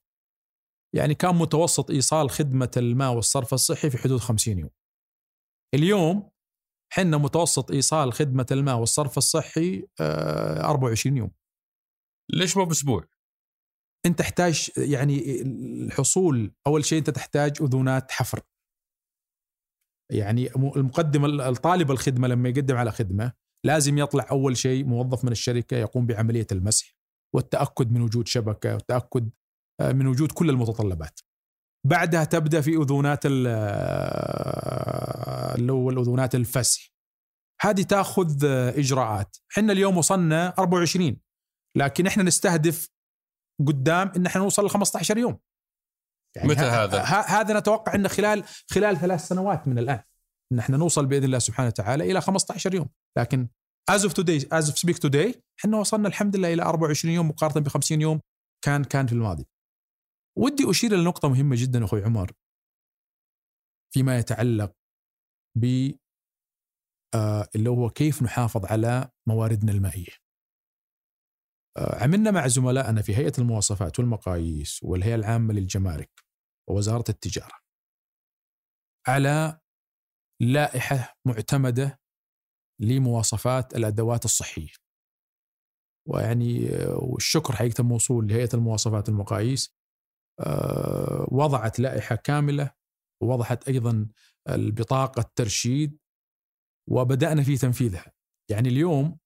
يعني كان متوسط إيصال خدمة الماء والصرف الصحي في حدود 50 يوم. اليوم حنا متوسط إيصال خدمة الماء والصرف الصحي آه، 24 يوم. ليش مو بأسبوع؟ أنت تحتاج يعني الحصول أول شيء أنت تحتاج اذونات حفر. يعني المقدم الطالب الخدمة لما يقدم على خدمة لازم يطلع أول شيء موظف من الشركة يقوم بعملية المسح والتأكد من وجود شبكة والتأكد آه، من وجود كل المتطلبات. بعدها تبدأ في اذونات آه، اللي هو الاذونات الفسح. هذه تأخذ إجراءات إحنا اليوم وصلنا 24 لكن إحنا نستهدف قدام إن إحنا نوصل ل 15 يوم يعني متى هذا؟ هذا نتوقع انه خلال خلال ثلاث سنوات من الآن إن إحنا نوصل بإذن الله سبحانه وتعالى إلى 15 يوم لكن as of today as of speak today إحنا وصلنا الحمد لله إلى 24 يوم مقارنة ب 50 يوم كان كان في الماضي. ودي أشير إلى نقطة مهمة جدا أخوي عمر فيما يتعلق ب آه اللي هو كيف نحافظ على مواردنا المائية. آه عملنا مع زملائنا في هيئة المواصفات والمقاييس والهيئة العامة للجمارك ووزارة التجارة على لائحة معتمدة لمواصفات الأدوات الصحية. ويعني والشكر حقيقة موصول لهيئة المواصفات والمقاييس آه، وضعت لائحة كاملة ووضحت أيضا البطاقة الترشيد وبدأنا في تنفيذها. يعني اليوم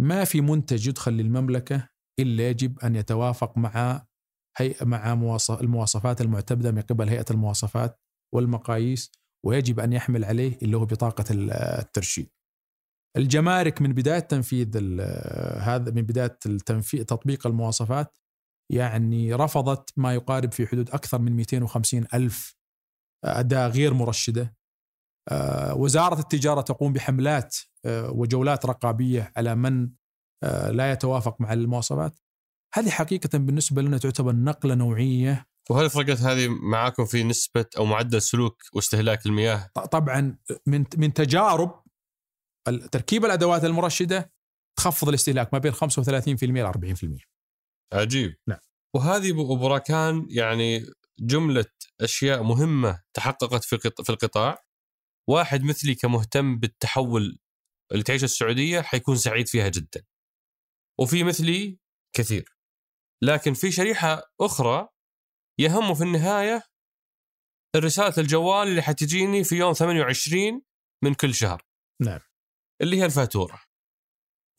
ما في منتج يدخل للمملكة إلا يجب أن يتوافق مع هيئه مع المواصفات المعتمدة من قبل هيئة المواصفات والمقاييس ويجب أن يحمل عليه اللي هو بطاقة الترشيد. الجمارك من بداية تنفيذ هذا من بداية التنفيذ تطبيق المواصفات يعني رفضت ما يقارب في حدود أكثر من 250 ألف أداة غير مرشدة. آه، وزارة التجارة تقوم بحملات آه، وجولات رقابية على من آه، لا يتوافق مع المواصفات. هذه حقيقة بالنسبة لنا تعتبر نقلة نوعية وهل فرقت هذه معاكم في نسبة أو معدل سلوك واستهلاك المياه؟ طبعا من من تجارب تركيب الأدوات المرشدة تخفض الاستهلاك ما بين 35% ل 40%. عجيب. نعم. وهذه أبو براكان يعني جملة أشياء مهمة تحققت في في القطاع. واحد مثلي كمهتم بالتحول اللي تعيشه السعودية حيكون سعيد فيها جدا. وفي مثلي كثير. لكن في شريحة أخرى يهمه في النهاية الرساله الجوال اللي حتجيني في يوم 28 من كل شهر. نعم. اللي هي الفاتورة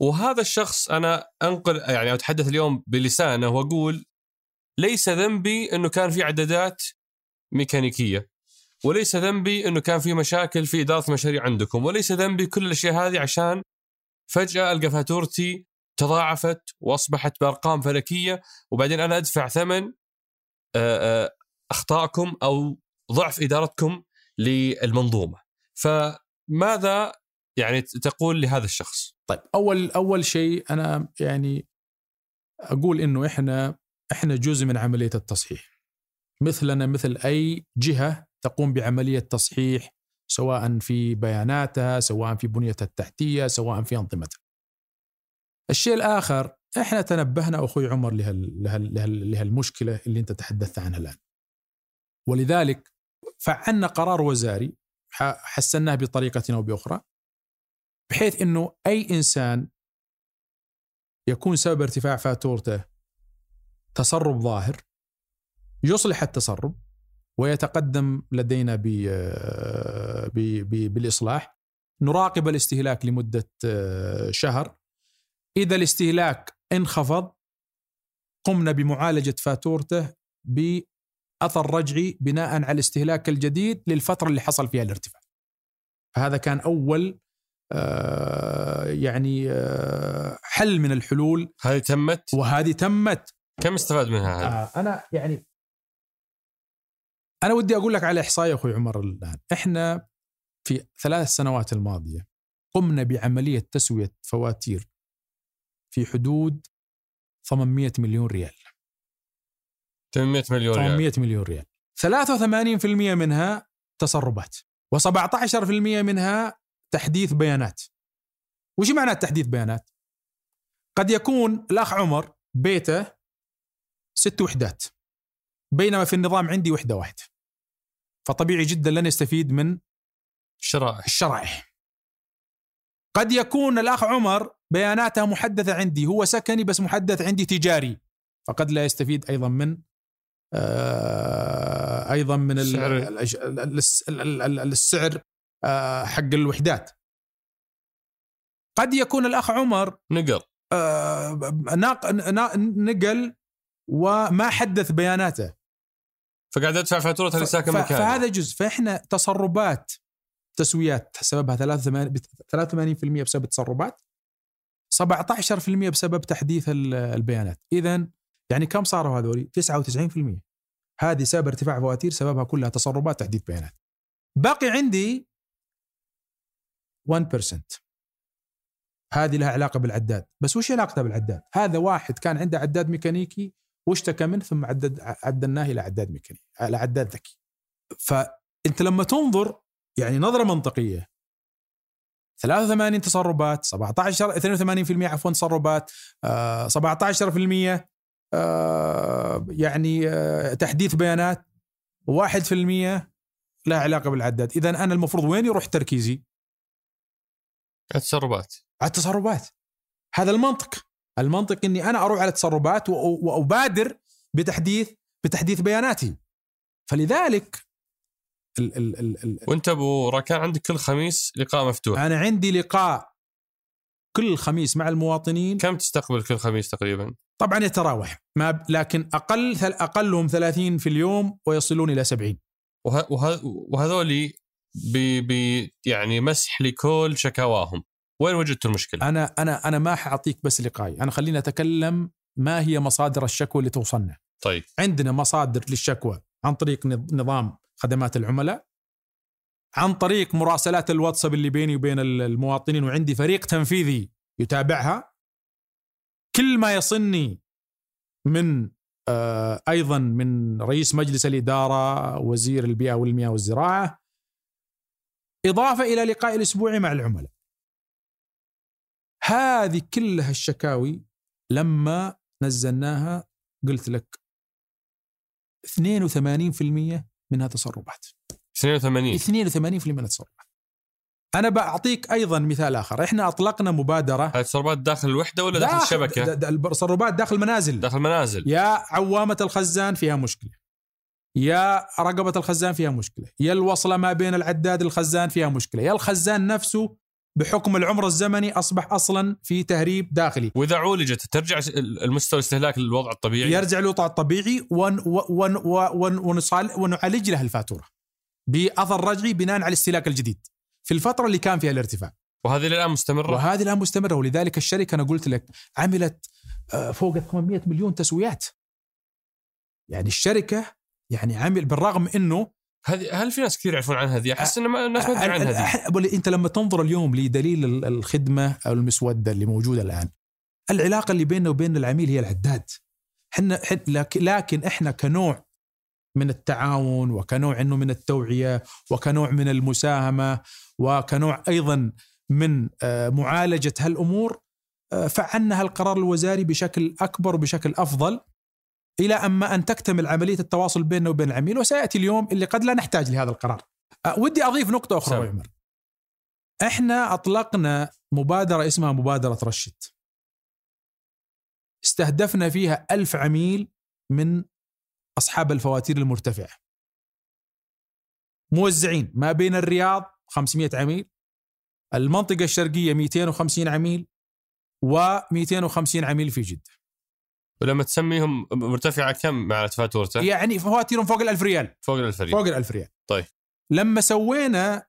وهذا الشخص أنا أنقل يعني أتحدث اليوم بلسانه وأقول ليس ذنبي إنه كان في عدادات ميكانيكية وليس ذنبي إنه كان في مشاكل في إدارة مشاريع عندكم. وليس ذنبي كل الاشياء هذه عشان فجأة ألقى فاتورتي تضاعفت وأصبحت بأرقام فلكية. وبعدين أنا أدفع ثمن اخطائكم أو ضعف إدارتكم للمنظومة. فماذا يعني تقول لهذا الشخص؟ طيب أول أول شيء أنا يعني أقول إنه إحنا إحنا جزء من عملية التصحيح. مثلنا مثل أي جهة تقوم بعملية تصحيح سواء في بياناتها سواء في بنيتها التحتية سواء في أنظمتها. الشيء الآخر إحنا تنبهنا أخوي عمر لهالمشكله اللي أنت تحدثت عنها الآن. ولذلك فعلنا قرار وزاري حسناه بطريقة أو بأخرى بحيث إنه أي إنسان يكون سبب ارتفاع فاتورته تسرب ظاهر يصلح التسرب ويتقدم لدينا ب بالإصلاح. نراقب الاستهلاك لمدة شهر. إذا الاستهلاك انخفض قمنا بمعالجة فاتورته بأثر رجعي بناء على الاستهلاك الجديد للفترة اللي حصل فيها الارتفاع. فهذا كان أول آه، يعني آه، حل من الحلول. هذه تمت؟ وهذه تمت. كم استفاد منها؟ آه أنا يعني أنا ودي أقول لك على إحصائية أخوي عمر الآن. إحنا في ثلاث سنوات الماضية قمنا بعملية تسوية فواتير في حدود 800 مليون ريال. 800 مليون ريال. 800 مليون ريال. 83% منها تسربات و17% منها تحديث بيانات. وش معنى تحديث بيانات؟ قد يكون الأخ عمر بيته ست وحدات. بينما في النظام عندي وحدة واحدة. فطبيعي جدا لن يستفيد من الشرائح الشرائح. قد يكون الأخ عمر بياناته محدثة عندي هو سكني بس محدث عندي تجاري. فقد لا يستفيد أيضا من آه أيضا من السعر, السعر آه، حق الوحدات. قد يكون الأخ عمر نقل. آه، نقل وما حدث بياناته. فقاعد أدفع فاتورة اللي ساكن مكانه فهذا جزء. فإحنا تسربات تسويات سببها 83% بسبب التسربات 17% بسبب تحديث البيانات. اذا يعني كم صاروا هذول؟ 99% هذه سبب ارتفاع فواتير سببها كلها تسربات تحديث بيانات. باقي عندي 1% هذه لها علاقة بالعداد. بس وش علاقتها بالعداد؟ هذا واحد كان عنده عداد ميكانيكي واشتكى منه ثم عدد عدلناه إلى عداد ميكانيكي إلى عداد ذكي. فأنت لما تنظر يعني نظرة منطقية 83 تسربات 17 82% عفوا تسربات آه 17% آه يعني آه تحديث بيانات 1% لها علاقة بالعداد. اذا أنا المفروض وين يروح تركيزي؟ التسربات. على التسربات. هذا المنطق. المنطق إني أنا أروح على التسربات وأبادر بتحديث بتحديث بياناتي. فلذلك ال ال ال ال وأنت أبو راكان عندك كل خميس لقاء مفتوح. أنا عندي لقاء كل خميس مع المواطنين. كم تستقبل كل خميس تقريبا؟ طبعا يتراوح. ما لكن أقل أقلهم 30 في اليوم ويصلون إلى 70 وه وه وهذولي ب يعني مسح لكل شكاواهم. وين وجدت المشكلة؟ أنا أنا أنا ما حأعطيك بس لقاي، أنا خليني أتكلم ما هي مصادر الشكوى اللي توصلنا. طيب عندنا مصادر للشكوى عن طريق نظام خدمات العملاء عن طريق مراسلات الواتساب اللي بيني وبين المواطنين وعندي فريق تنفيذي يتابعها كل ما يصلني من آه أيضا من رئيس مجلس الإدارة وزير البيئة والمياه والزراعة إضافة إلى لقاء الأسبوعي مع العملاء هذه كلها الشكاوي لما نزلناها قلت لك 82% منها تسربات 82 82% من التسربات أنا بعطيك أيضا مثال آخر. إحنا أطلقنا مبادرة. التسربات داخل الوحدة ولا داخل, داخل الشبكة؟ التسربات داخل المنازل داخل المنازل يا عوامة الخزان فيها مشكلة. يا رقبة الخزان فيها مشكلة. يا الوصلة ما بين العداد الخزان فيها مشكلة. يا الخزان نفسه بحكم العمر الزمني أصبح أصلا في تهريب داخلي. وإذا عولجت ترجع المستوى الاستهلاك للوضع الطبيعي؟ يرجع للوضع الطبيعي ون ون ون ون ونعالج له الفاتورة بأثر رجعي بناء على الاستهلاك الجديد في الفترة اللي كان فيها الارتفاع. وهذه الان مستمرة؟ وهذه الآن مستمرة ولذلك الشركة أنا قلت لك عملت آه، فوق 800 مليون تسويات. يعني الشركة يعني عمل بالرغم إنه هذه هل في ناس كثير يعرفون عن هذه؟ أحس ان الناس ما تدري عن هذه. أنت لما تنظر اليوم لدليل الخدمة أو المسودة اللي موجودة الآن العلاقة اللي بيننا وبين العميل هي العداد. إحنا لكن إحنا كنوع من التعاون وكنوع إنه من التوعية وكنوع من المساهمة وكنوع أيضا من معالجة هالأمور فعلنا هالقرار الوزاري بشكل أكبر وبشكل أفضل. إلى اما أن تكتمل عملية التواصل بيننا وبين العميل وسيأتي اليوم اللي قد لا نحتاج لهذا القرار. ودي أضيف نقطة أخرى يا عمر. إحنا أطلقنا مبادرة اسمها مبادرة رشد. استهدفنا فيها ألف عميل من أصحاب الفواتير المرتفعة موزعين ما بين الرياض 500 عميل المنطقة الشرقية 250 عميل و250 عميل في جدة ولما تسميهم مرتفعه كم مع فاتورته؟ يعني فواتيرهم فوق ال1000 ريال. فوق ال1000 ريال. فوق ال1000 ريال. طيب. لما سوينا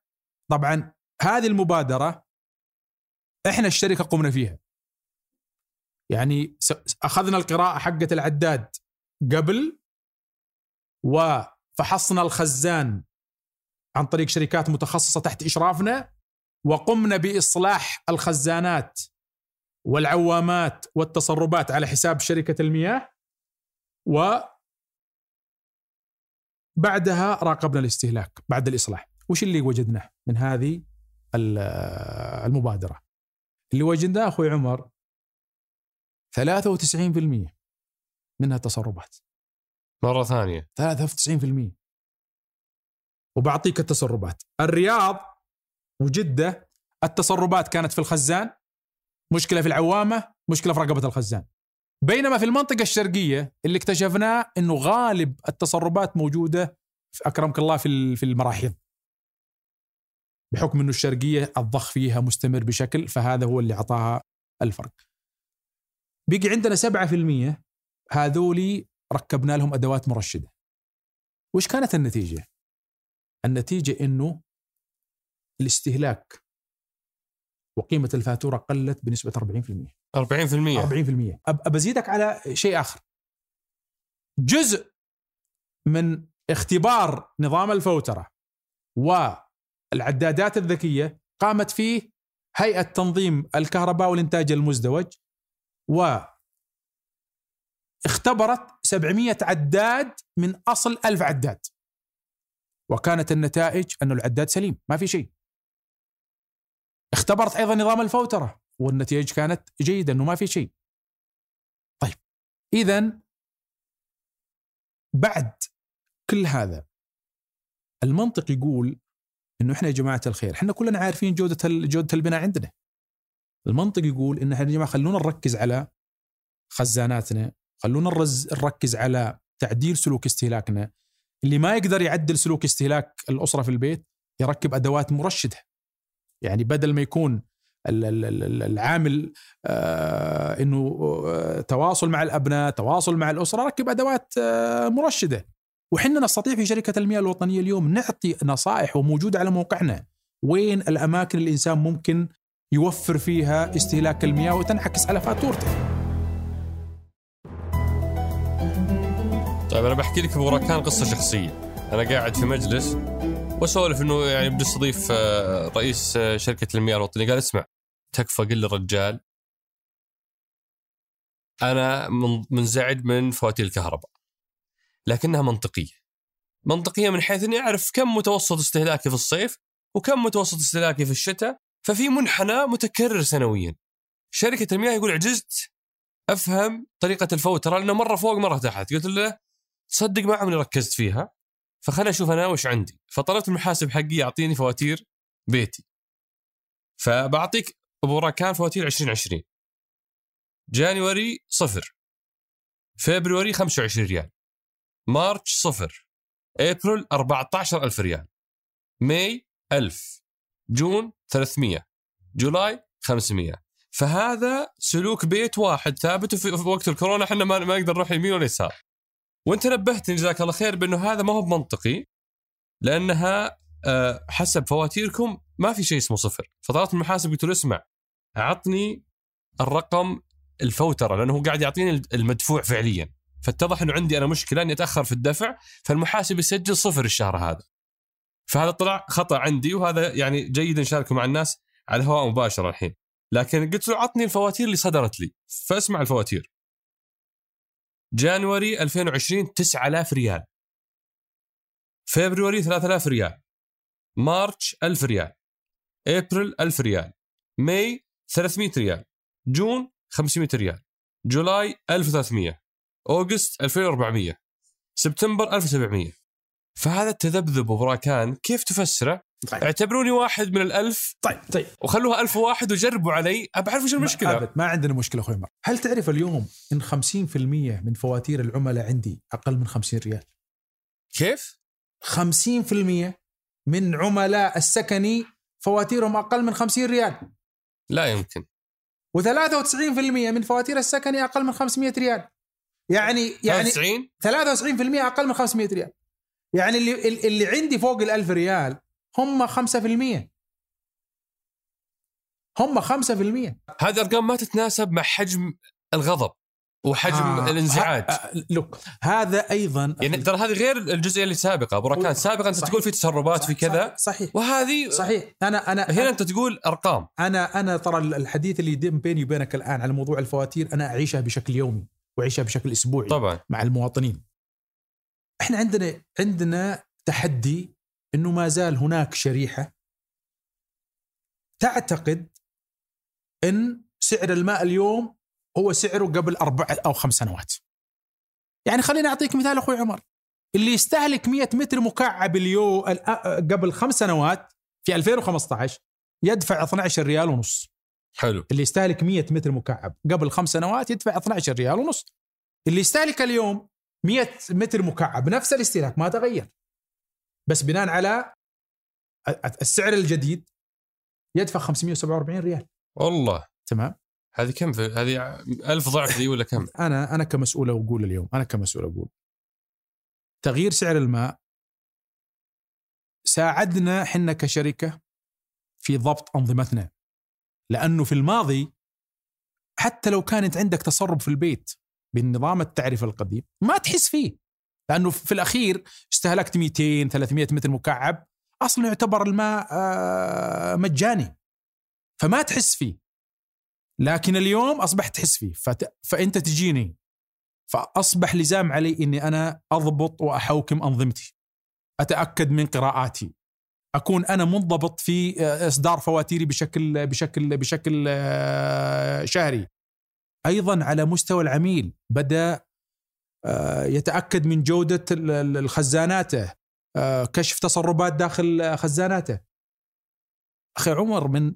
طبعا هذه المبادرة إحنا الشركة قمنا فيها. يعني أخذنا القراءة حقة العداد قبل وفحصنا الخزان عن طريق شركات متخصصة تحت إشرافنا وقمنا بإصلاح الخزانات والعوامات والتسربات على حساب شركة المياه و بعدها راقبنا الاستهلاك بعد الإصلاح. وش اللي وجدناه من هذه المبادرة؟ اللي وجدناه أخوي عمر 93% منها تسربات مرة ثانية. 93% وبعطيك التسربات الرياض وجدة التسربات كانت في الخزان مشكلة في العوامة مشكلة في رقبة الخزان. بينما في المنطقة الشرقية اللي اكتشفناه إنه غالب التسربات موجودة في أكرمك الله في في المراحيض بحكم إنه الشرقية الضخ فيها مستمر بشكل فهذا هو اللي اعطاها الفرق. بقي عندنا 7% هذولي ركبنا لهم أدوات مرشدة. وش كانت النتيجة؟ النتيجة إنه الاستهلاك وقيمة الفاتورة قلت بنسبة 40% 40% 40% أب بزيدك على شيء آخر. جزء من اختبار نظام الفوترة والعدادات الذكية قامت فيه هيئة تنظيم الكهرباء والإنتاج المزدوج و اختبرت 700 عداد من أصل 1000 عداد. وكانت النتائج انه العداد سليم ما في شيء. اختبرت أيضا نظام الفوترة والنتائج كانت جيدة إنه ما في شيء. طيب اذا بعد كل هذا المنطق يقول إنه إحنا يا جماعة الخير إحنا كلنا عارفين جودة جودة البناء عندنا. المنطق يقول إن إحنا يا جماعة خلونا نركز على خزاناتنا خلونا نركز على تعديل سلوك استهلاكنا. اللي ما يقدر يعدل سلوك استهلاك الأسرة في البيت يركب أدوات مرشدة. يعني بدل ما يكون العامل آه إنه آه تواصل مع الأبناء تواصل مع الأسرة ركب أدوات آه مرشدة. وحنا نستطيع في شركة المياه الوطنية اليوم نعطي نصائح وموجوده على موقعنا. وين الأماكن اللي الإنسان ممكن يوفر فيها استهلاك المياه وتنعكس على فاتورته. طيب أنا بحكي لك ابو راكان قصة شخصية، أنا قاعد في مجلس واسولف إنه يعني بدي استضيف آه، رئيس آه، شركة المياه الوطنية. قال اسمع تكفى قل للرجال. أنا منزعج من فواتير الكهرباء لكنها منطقية. منطقية من حيث إني أعرف كم متوسط استهلاكي في الصيف وكم متوسط استهلاكي في الشتاء ففي منحنى متكرر سنويا. شركة المياه يقول عجزت أفهم طريقة الفوتره لأنه مرة فوق مرة تحت. قلت له تصدق ما عمري ركزت فيها. فخلنا أشوف أنا وش عندي. فطلبت المحاسب حقي يعطيني فواتير بيتي. فبعطيك أبو راكان فواتير 2020 January صفر. فبراير 25 ريال. March صفر. إبريل 14000 ريال. May 1000 June 300 July 500 فهذا سلوك بيت واحد ثابت وفي وقت الكورونا. إحنا ما نقدر نروح يمين ولا يسار. وانت نبهتني جزاك الله خير بأنه هذا ما هو منطقي لأنها آه، حسب فواتيركم ما في شيء اسمه صفر. فطلبت المحاسب قلت له اسمع عطني الرقم الفوترة لأنه هو قاعد يعطيني المدفوع فعليا. فاتضح إنه عندي أنا مشكلة إني أتأخر في الدفع فالمحاسب يسجل صفر الشهر هذا. فهذا طلع خطأ عندي وهذا يعني جيد نشاركه مع الناس على الهواء مباشرة الحين. لكن قلت له عطني الفواتير اللي صدرت لي فاسمع الفواتير. January 2020 9000 ريال. فبراير 3000 ريال. March 1000 ريال. إبريل 1000 ريال. May 300 ريال. June 500 ريال. July 1300 August 2400 سبتمبر 1700 فهذا التذبذب أبو راكان كيف تفسره؟ طيب. اعتبروني واحد من الألف. طيب طيب. وخلوها ألف واحد وجربوا علي. بعرف إيش المشكلة. ما, ما عندنا مشكلة أخوي عمر. هل تعرف اليوم إن 50% من فواتير العملاء عندي أقل من 50 ريال؟ كيف؟ 50% من عملاء السكني فواتيرهم أقل من 50 ريال. لا يمكن. و93% من فواتير السكني أقل من 500 ريال. يعني يعني 93 93% أقل من 500 ريال. يعني اللي اللي عندي فوق ال 1000 ريال هم 5% هم 5% هذه ارقام ما تتناسب مع حجم الغضب وحجم آه الانزعاج. آه لوك هذا أيضا يعني ترى هذه غير الجزئية اللي سابقة. أبو ركان سابقا أنت تقول في تسربات في كذا. صحيح وهذه صحيح. أنا أنا هنا أنت تقول أرقام. أنا أنا ترى الحديث اللي يدم بيني وبينك الآن على موضوع الفواتير أنا أعيشها بشكل يومي وعيشها بشكل أسبوعي طبعا. مع المواطنين. إحنا عندنا عندنا تحدي إنه ما زال هناك شريحة تعتقد إن سعر الماء اليوم هو سعره قبل أربع أو خمس سنوات. يعني خليني أعطيك مثال أخوي عمر. اللي يستهلك 100 متر مكعب اليوم قبل خمس سنوات في 2015 يدفع 12 ريال ونص. حلو. اللي يستهلك 100 متر مكعب قبل خمس سنوات يدفع 12 ريال ونص. اللي يستهلك اليوم 100 متر مكعب نفس الاستهلاك ما تغير. بس بناء على السعر الجديد يدفع 547 ريال. والله. تمام؟ هذه كم في هذه ألف ضعف دي ولا كم؟ أنا أنا كمسؤول أقول اليوم أنا كمسؤول أقول. تغيير سعر الماء ساعدنا إحنا كشركة في ضبط أنظمتنا. لأنه في الماضي حتى لو كانت عندك تسرب في البيت بالنظام التعريفي القديم ما تحس فيه. لأنه في الأخير استهلكت 200 300 متر مكعب أصلا يعتبر الماء آه، مجاني. فما تحس فيه. لكن اليوم أصبحت تحس فيه. فت... فأنت تجيني. فأصبح لزام علي إني أنا أضبط وأحوكم أنظمتي. أتأكد من قراءاتي. أكون أنا منضبط في آه، إصدار فواتيري بشكل بشكل بشكل آه، شهري. أيضا على مستوى العميل بدأ يتأكد من جودة الخزاناته كشف تسربات داخل خزاناته. أخي عمر من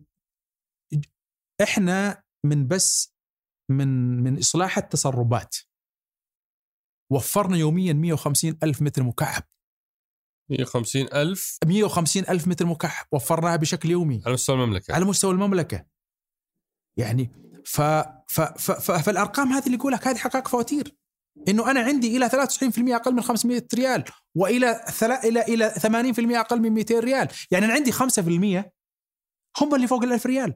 إحنا من بس من من إصلاح التسربات وفرنا يوميا 150 ألف متر مكعب. 150 ألف؟ 150 ألف متر مكعب. وفرناها بشكل يومي. على مستوى المملكة. على مستوى المملكة. يعني ف ف ف ف فالأرقام هذه اللي يقولك هذه حقائق فواتير. إنه أنا عندي إلى 93% أقل من 500 ريال وإلى ثلا إلى إلى 80% أقل من 200 ريال، يعني أنا عندي 5% هم اللي فوق ال 1000 ريال.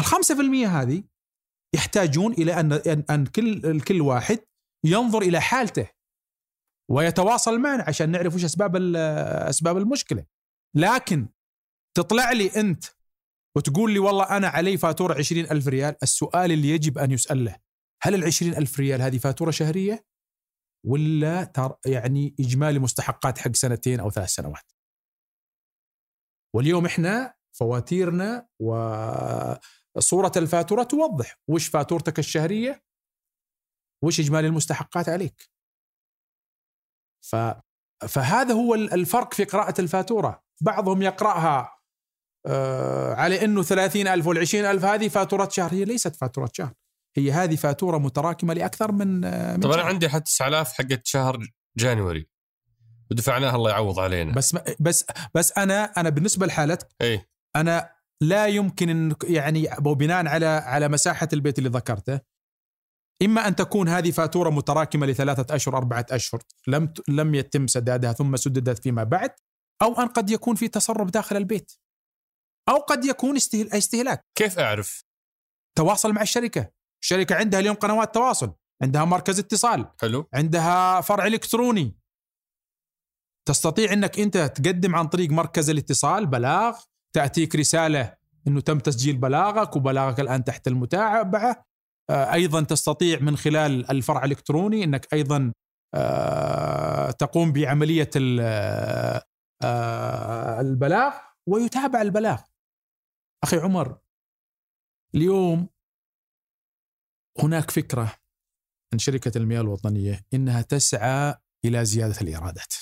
ال 5% هذه يحتاجون إلى ان ان كل الكل واحد ينظر إلى حالته ويتواصل معنا عشان نعرف وش أسباب أسباب المشكلة. لكن تطلع لي أنت وتقول لي والله أنا علي فاتورة عشرين ألف ريال السؤال اللي يجب أن يسأل له. هل العشرين ألف ريال هذه فاتورة شهرية؟ ولا يعني إجمالي مستحقات حق سنتين أو ثلاث سنوات. واليوم إحنا فواتيرنا وصوره الفاتورة توضح وش فاتورتك الشهرية؟ وش إجمالي المستحقات عليك. ف فهذا هو الفرق في قراءة الفاتورة. بعضهم يقرأها آه، على أنه ثلاثين ألف والعشرين ألف هذه فاتورة شهر هي ليست فاتورة شهر. هي هذه فاتورة متراكمة لأكثر من, آه، من طب أنا عندي حتى 9000 حقت شهر جانوري. ودفعناها الله يعوض علينا. بس بس بس أنا أنا بالنسبة لحالتك إيه. أنا لا يمكن ان يعني بناء على على مساحة البيت اللي ذكرته إما أن تكون هذه فاتورة متراكمة لثلاثة أشهر أربعة أشهر لم لم يتم سدادها ثم سددت فيما بعد أو أن قد يكون في تسرب داخل البيت أو قد يكون استهلاك. كيف أعرف؟ تواصل مع الشركة. الشركة عندها اليوم قنوات تواصل عندها مركز اتصال حلو. عندها فرع إلكتروني. تستطيع إنك أنت تقدم عن طريق مركز الاتصال بلاغ تأتيك رسالة إنه تم تسجيل بلاغك وبلاغك الآن تحت المتابعة. آه، أيضا تستطيع من خلال الفرع الإلكتروني إنك أيضا آه، تقوم بعملية آه، البلاغ ويتابع البلاغ. أخي عمر اليوم هناك فكرة من شركة المياه الوطنية إنها تسعى إلى زيادة الإيرادات.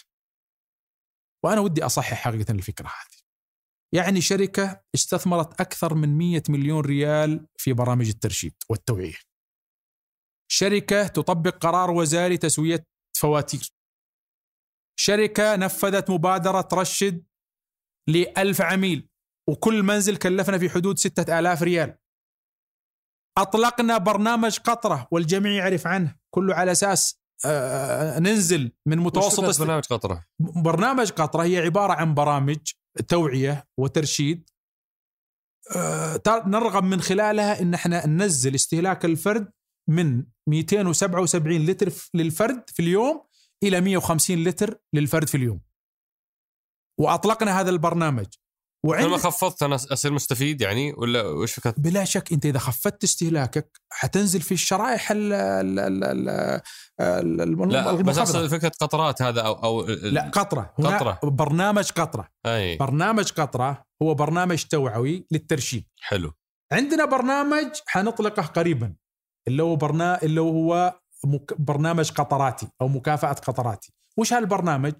وأنا ودي أصحح حقيقة الفكرة هذه. يعني شركة استثمرت أكثر من 100 مليون ريال في برامج الترشيد والتوعية. شركة تطبق قرار وزاري تسوية فواتير. شركة نفذت مبادرة رشد لألف عميل وكل منزل كلفنا في حدود ستة آلاف ريال. أطلقنا برنامج قطرة والجميع يعرف عنه. كله على أساس آه، ننزل من متوسط برنامج قطرة؟ برنامج قطرة هي عبارة عن برامج توعية وترشيد. آه، نرغب من خلالها إن إحنا ننزل استهلاك الفرد من 277 لتر للفرد في اليوم إلى 150 لتر للفرد في اليوم. وأطلقنا هذا البرنامج. وعند لما خفضت أنا أصير مستفيد يعني ولا وش فكرة؟ بلا شك أنت إذا خفضت استهلاكك حتنزل في الشرائح ال ال ال ال لا بس أقصد فكرة قطرات هذا أو أو لا قطرة. قطرة. برنامج قطرة. أي. برنامج قطرة هو برنامج توعوي للترشيد. حلو. عندنا برنامج حنطلقه قريبا اللي هو برنامج اللي هو برنامج قطراتي أو مكافأة قطراتي. وش هالبرنامج؟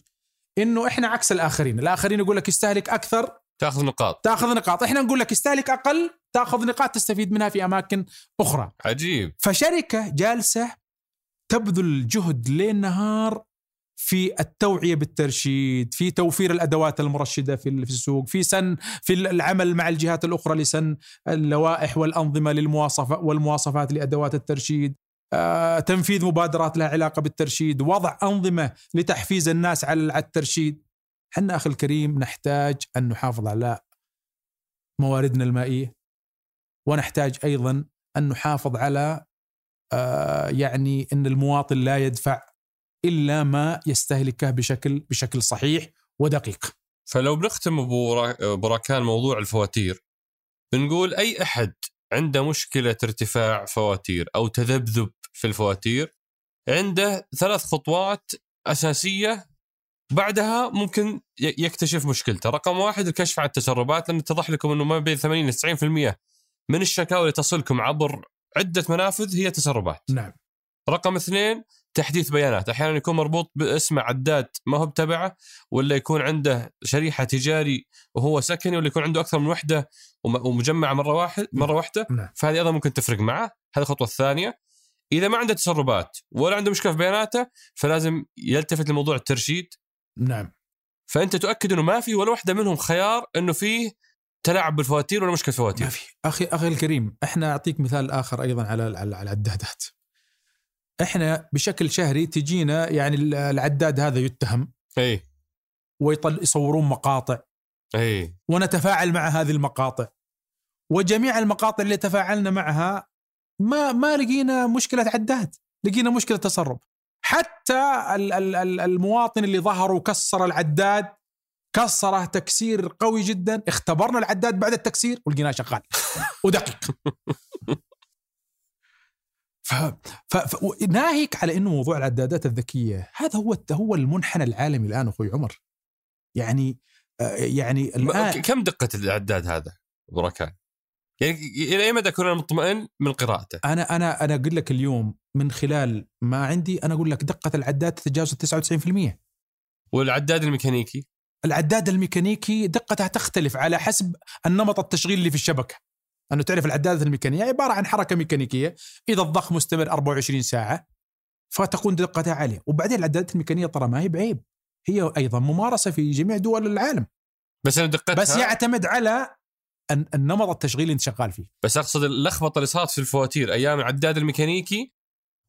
إنه إحنا عكس الآخرين. الآخرين يقول لك استهلك أكثر تاخذ نقاط. تاخذ نقاط. إحنا نقول لك استهلك أقل تاخذ نقاط تستفيد منها في أماكن أخرى. عجيب. فشركة جالسة تبذل جهد ليل نهار في التوعية بالترشيد، في توفير الأدوات المرشدة في السوق، في سن في العمل مع الجهات الأخرى لسن اللوائح والأنظمة للمواصفه والمواصفات لأدوات الترشيد، آه، تنفيذ مبادرات لها علاقة بالترشيد، وضع أنظمة لتحفيز الناس على الترشيد. إحنا أخي الكريم نحتاج أن نحافظ على مواردنا المائية ونحتاج أيضا أن نحافظ على آه، يعني إن المواطن لا يدفع إلا ما يستهلكه بشكل بشكل صحيح ودقيق. فلو بنختم براكان موضوع الفواتير بنقول أي أحد عنده مشكلة ارتفاع فواتير أو تذبذب في الفواتير عنده ثلاث خطوات أساسية بعدها ممكن يكتشف مشكلته، رقم واحد الكشف على التسربات لأن اتضح لكم إنه ما بين 80 ل 90% من الشكاوى اللي تصلكم عبر عدة منافذ هي تسربات. نعم. رقم اثنين تحديث بيانات، أحيانا يكون مربوط باسم عداد ما هو تبعه ولا يكون عنده شريحة تجاري وهو سكني ولا يكون عنده أكثر من وحدة ومجمعه مرة واحد مرة واحدة نعم. فهذه أيضا ممكن تفرق معه، هذه الخطوة الثانية. إذا ما عنده تسربات ولا عنده مشكلة في بياناته فلازم يلتفت لموضوع الترشيد نعم. فأنت تؤكد إنه ما في ولا واحدة منهم خيار إنه فيه تلاعب بالفواتير ولا مشكله فواتير؟ ما في. أخي أخي الكريم إحنا أعطيك مثال آخر أيضا على على العدادات. إحنا بشكل شهري تجينا يعني العداد هذا يتهم. اي ويطل يصورون مقاطع. اي ونتفاعل مع هذه المقاطع. وجميع المقاطع اللي تفاعلنا معها ما ما لقينا مشكلة عداد. لقينا مشكلة تسرب. حتى المواطن اللي ظهر وكسر العداد كسره تكسير قوي جدا اختبرنا العداد بعد التكسير ولقيناه شغال. ودقيق. ف... ف... ف... ناهيك على إنه موضوع العدادات الذكية هذا هو هو المنحنى العالمي الآن أخوي عمر. يعني آه، يعني الآن كم دقة العداد هذا؟ بركان يعني إلى أي مدى أنا مطمئن من قراءته؟ أنا أنا أنا أقول لك اليوم من خلال ما عندي أنا أقول لك دقة العداد تتجاوز 99% والعداد الميكانيكي؟ العداد الميكانيكي دقتها تختلف على حسب النمط التشغيل اللي في الشبكة. أنه تعرف العدادات الميكانيكيه عبارة عن حركة ميكانيكية إذا الضخ مستمر 24 ساعة فتكون دقتها عالية، وبعدين العدادات الميكانيكية ترى ما هي بعيب. هي أيضا ممارسة في جميع دول العالم. بس أنا دقتها بس يعتمد على النمط التشغيلي اللي أنت شغال فيه بس أقصد اللخبطة اللي صارت في الفواتير أيام العداد الميكانيكي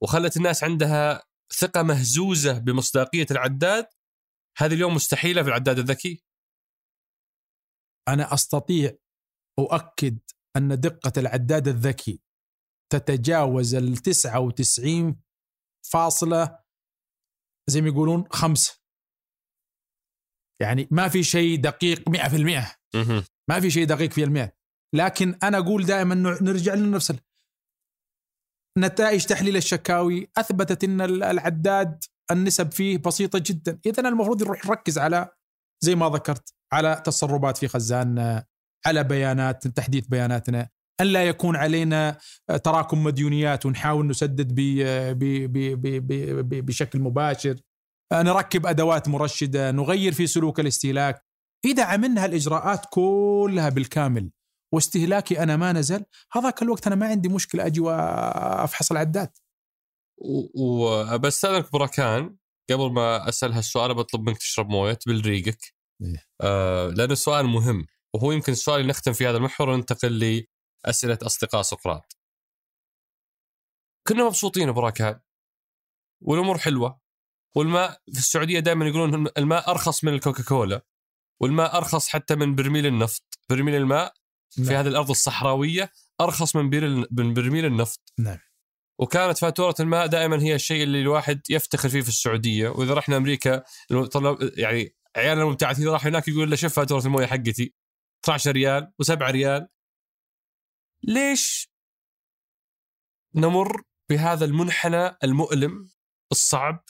وخلت الناس عندها ثقة مهزوزة بمصداقية العداد هذه اليوم مستحيلة في العداد الذكي. أنا أستطيع أؤكد أن دقة العداد الذكي تتجاوز ال 99 فاصلة زي ما يقولون خمسة. يعني ما في شيء دقيق 100% ما في شيء دقيق في المئة. لكن أنا أقول دائما نرجع لنفس نتائج تحليل الشكاوي أثبتت أن العداد النسب فيه بسيطة جدا. إذا المفروض نروح نركز على زي ما ذكرت على تسربات في خزاننا على بيانات تحديث بياناتنا أن لا يكون علينا تراكم مديونيات ونحاول نسدد بشكل مباشر. نركب أدوات مرشدة نغير في سلوك الاستهلاك. إذا عملنا هالإجراءات كلها بالكامل واستهلاكي أنا ما نزل هذاك الوقت أنا ما عندي مشكلة أجي وأفحص العداد وبستاذنك بركان قبل ما أسأل هالسؤال بطلب منك تشرب موية تبل ريقك إيه؟ آه لأنه السؤال مهم وهو يمكن السؤال اللي نختم في هذا المحور وننتقل لأسئلة أصدقاء سقراط. كنا مبسوطين بركان والأمور حلوة والماء في السعودية دائما يقولون الماء أرخص من الكوكاكولا والماء أرخص حتى من برميل النفط برميل الماء نعم. في هذه الأرض الصحراوية أرخص من من برميل النفط. نعم. وكانت فاتورة الماء دائما هي الشيء اللي الواحد يفتخر فيه في السعودية. وإذا رحنا أمريكا يعني عيالنا المبتعثين راحوا هناك يقول له شوف فاتورة الموية حقتي. 12 ريال و7 ريال. ليش نمر بهذا المنحنى المؤلم الصعب